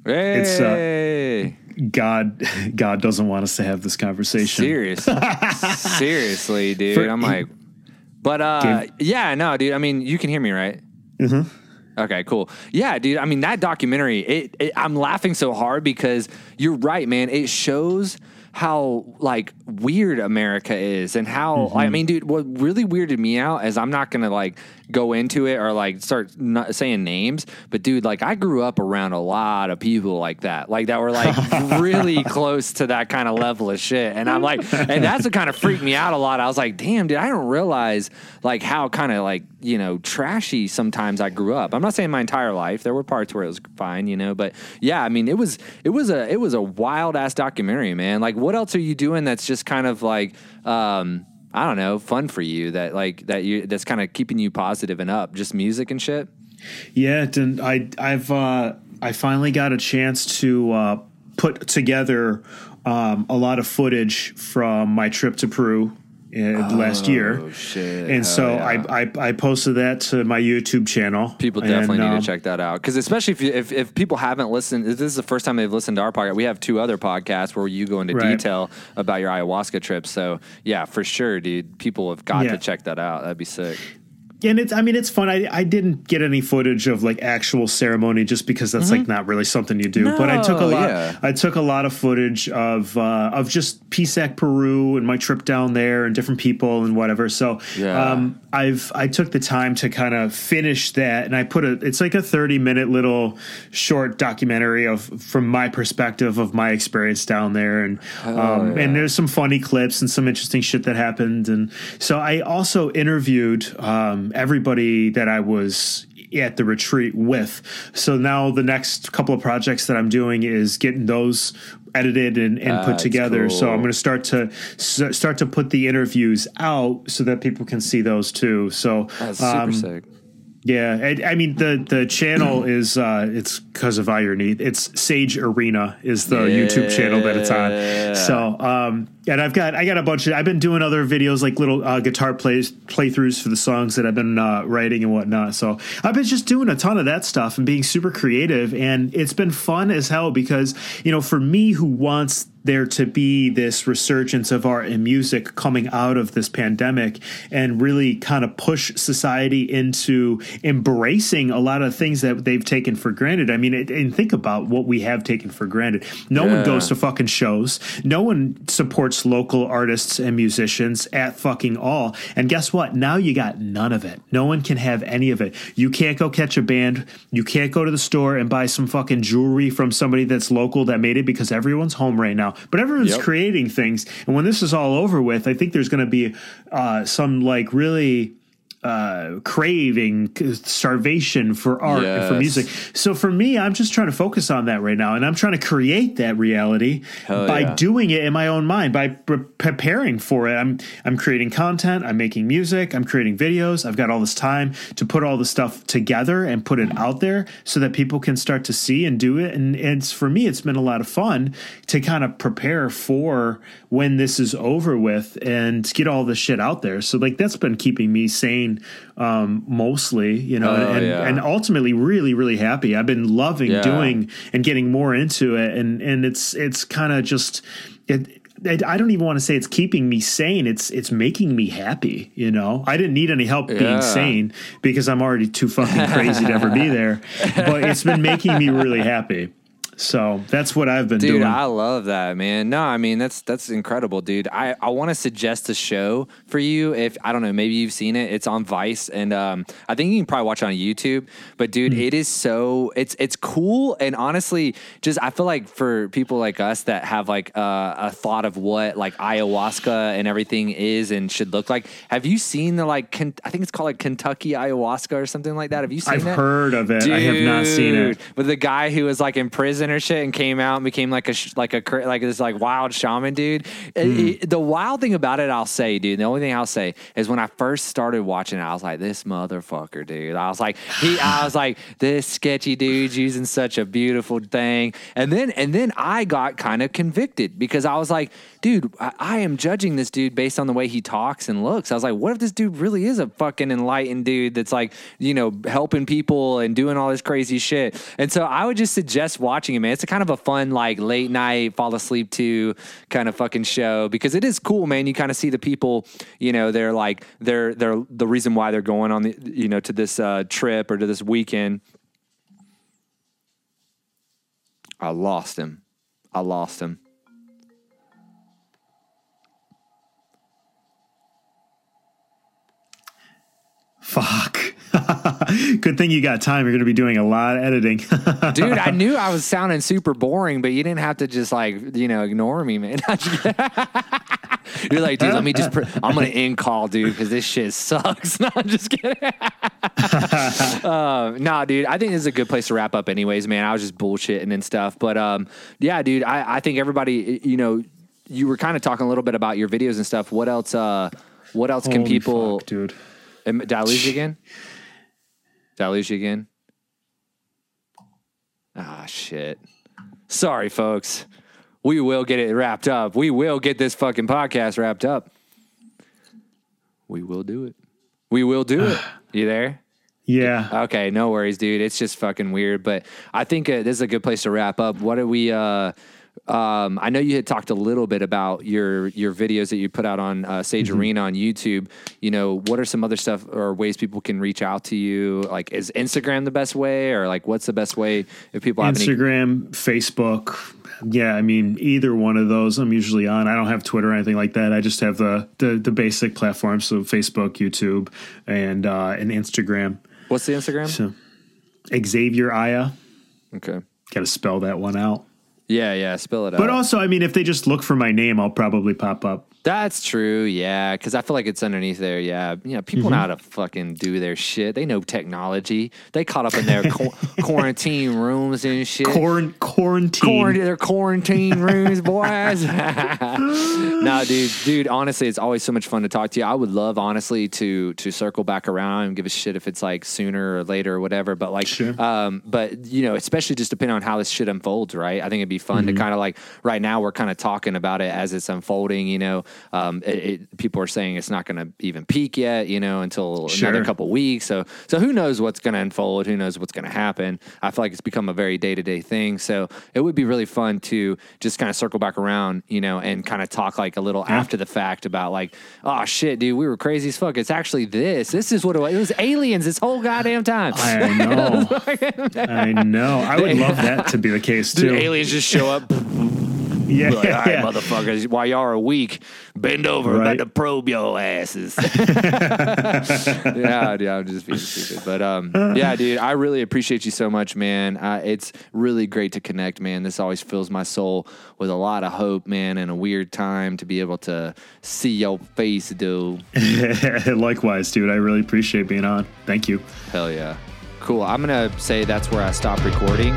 It's, uh, Hey, God, God doesn't want us to have this conversation. serious, [laughs] seriously, dude. For- I'm like, but uh, Give- yeah, no, dude. I mean, you can hear me, right? Mm-hmm. Okay, cool. Yeah, dude. I mean, that documentary, it, it, I'm laughing so hard because you're right, man. It shows how like weird America is and how Mm-hmm. I mean, dude, what really weirded me out is I'm not gonna like go into it or like start saying names, but dude, like I grew up around a lot of people like that, like that were like [laughs] really close to that kind of level of shit, and I'm like, and that's what kind of freaked me out a lot. I was like, damn, dude, I don't realize like how kind of like you know trashy sometimes I grew up. I'm not saying my entire life. There were parts where it was fine, you know, but yeah, I mean, it was it was a it was a wild ass documentary, man. Like, what else are you doing that's just kind of like um I don't know, fun for you that like that you that's kind of keeping you positive and up, just music and shit. Yeah, and I I've uh, I finally got a chance to uh, put together um, a lot of footage from my trip to Peru uh, last year. Oh, shit. And so yeah. I, I I posted that to my YouTube channel. People And, definitely need um, to check that out because especially if, you, if if people haven't listened, if this is the first time they've listened to our podcast. We have two other podcasts where you go into Right. detail about your ayahuasca trip. So yeah, for sure, dude. People have got Yeah. to check that out. That'd be sick. And it's I mean it's fun. I I didn't get any footage of like actual ceremony just because that's like not really something you do. but I took a Mm-hmm. Lot yeah. I took a lot of footage of uh of just Pisac Peru and my trip down there and different people and whatever. So Yeah. um I've I took the time to kind of finish that and I put a it's like a 30 minute little short documentary of from my perspective of my experience down there and um and there's some funny clips and some interesting shit that happened and so I also interviewed um everybody that I was at the retreat with. So now the next couple of projects that I'm doing is getting those edited and, and put together. So. I'm going to start to s- start to put the interviews out so that people can see those too. So That's super um, sick. yeah, I, I mean the the channel [clears throat] is uh, it's because of irony. It's Sage Arena is the YouTube channel that it's on. So um, and I've got I got a bunch of I've been doing other videos like little uh, guitar plays playthroughs for the songs that I've been uh, writing and whatnot. So I've been just doing a ton of that stuff and being super creative, and it's been fun as hell because you know for me who wants there to be this resurgence of art and music coming out of this pandemic and really kind of push society into embracing a lot of things that they've taken for granted. I mean, it, and think about what we have taken for granted. No Yeah. one goes to fucking shows. No one supports local artists and musicians at fucking all. And guess what? Now you got none of it. No one can have any of it. You can't go catch a band. You can't go to the store and buy some fucking jewelry from somebody that's local that made it because everyone's home right now. But everyone's Yep. creating things. And when this is all over with, I think there's going to be uh, some like really uh, craving, starvation for art and for music. So for me, I'm just trying to focus on that right now, and I'm trying to create that reality Hell by yeah. doing it in my own mind, by pre- preparing for it. I'm I'm creating content, I'm making music, I'm creating videos. I've got all this time to put all the stuff together and put it out there so that people can start to see and do it. And it's for me, it's been a lot of fun to kind of prepare for when this is over with and get all this shit out there. So like that's been keeping me sane um mostly, you know, Oh, and, yeah. and ultimately really, really happy. I've been loving Yeah. doing and getting more into it and and it's it's kind of just it I I don't even want to say it's keeping me sane. It's it's making me happy. You know, I didn't need any help Yeah. being sane because I'm already too fucking crazy to ever be there. [laughs] But it's been making me really happy. So that's what I've been Dude, doing. Dude, I love that, man. No, I mean that's that's incredible, dude. I, I want to suggest a show for you. If I don't know, maybe you've seen it. It's on Vice, and um, I think you can probably watch it on YouTube. But dude, Hmm. it is so it's it's cool, and honestly, just I feel like for people like us that have like uh, a thought of what like ayahuasca and everything is and should look like. Have you seen the like? Ken, I think it's called like Kentucky ayahuasca or something like that. Have you seen it? I've that? heard of it. I have not seen it. Dude, But the guy who was like in prison or shit and came out and became like a like a like this like wild shaman dude. Hmm. It- the wild thing about it, I'll say, dude. The only thing I'll say is when I first started watching it, I was like, this motherfucker, dude. I was like, he, I was [sighs] like, this sketchy dude's using such a beautiful thing. And then and then I got kind of convicted because I was like, dude, I, I am judging this dude based on the way he talks and looks. I was like, what if this dude really is a fucking enlightened dude that's like, you know, helping people and doing all this crazy shit? And so I would just suggest watching it, man. It's a kind of a fun, like late night, fall asleep to kind of fucking show because it is cool, man. You kind of see the people, you know, they're like, they're, they're the reason why they're going on the, you know, to this uh, trip or to this weekend. I lost him. I lost him. Fuck. [laughs] Good thing you got time. You're going to be doing a lot of editing. [laughs] dude i knew i was sounding super boring but you didn't have to just like you know ignore me man [laughs] you're like dude let me just pr- i'm gonna end call dude because this shit sucks no i'm just kidding uh, nah dude i think this is a good place to wrap up anyways man i was just bullshitting and stuff but um yeah dude i, I think everybody you know you were kind of talking a little bit about your videos and stuff what else uh what else can people fuck, dude. You again? You again? Ah, shit. Sorry, folks. We will get it wrapped up. We will get this fucking podcast wrapped up. We will do it. We will do it. [sighs] You there? Yeah. Okay, no worries, dude. It's just fucking weird, but I think uh, this is a good place to wrap up. What are we? Uh, um, I know you had talked a little bit about your your videos that you put out on uh, Sage Mm-hmm. Arena on YouTube. You know, what are some other stuff or ways people can reach out to you? Like, is Instagram the best way, or like, what's the best way if people have any? Instagram, Facebook. Yeah, I mean either one of those. I'm usually on. I don't have Twitter or anything like that. I just have the the, the basic platforms, so Facebook, YouTube, and uh, and Instagram. What's the Instagram? So Xavier Aya. Okay. Got to spell that one out. Yeah, yeah. Spill it out. But also, I mean, if they just look for my name, I'll probably pop up. That's true, yeah. Because I feel like it's underneath there, yeah. You know, people know how to fucking do their shit. They know technology. They caught up in their qu- [laughs] quarantine rooms and shit. Quarant- quarantine. Quarantine, their quarantine rooms, boys. [laughs] no, dude, dude. Honestly, it's always so much fun to talk to you. I would love, honestly, to to circle back around and give a shit if it's like sooner or later or whatever. But like, Sure. um, but you know, especially just depending on how this shit unfolds, right? I think it'd be fun to kind of like right now we're kind of talking about it as it's unfolding. You know, um, it, it, people are saying it's not going to even peak yet. You know, until Sure. another couple weeks. So, so who knows what's going to unfold? Who knows what's going to happen? I feel like it's become a very day to day thing. So it would be really fun to just kind of circle back around, you know, and kind of talk like a little after the fact about like, oh shit, dude, we were crazy as fuck. It's actually this. This is what it was. It was aliens this whole goddamn time. I know. [laughs] I know. I would love that to be the case Dude, too. aliens just show up. [laughs] Yeah, like, [laughs] all right, yeah. motherfuckers, while y'all are weak, bend over. I'm Right. about to probe your asses. [laughs] [laughs] yeah, yeah, I'm just being stupid. But um, yeah, dude, I really appreciate you so much, man. Uh, it's really great to connect, man. This always fills my soul with a lot of hope, man, and a weird time to be able to see your face, dude. Likewise, dude. I really appreciate being on. Thank you. Hell yeah. Cool. I'm going to say that's where I stop recording.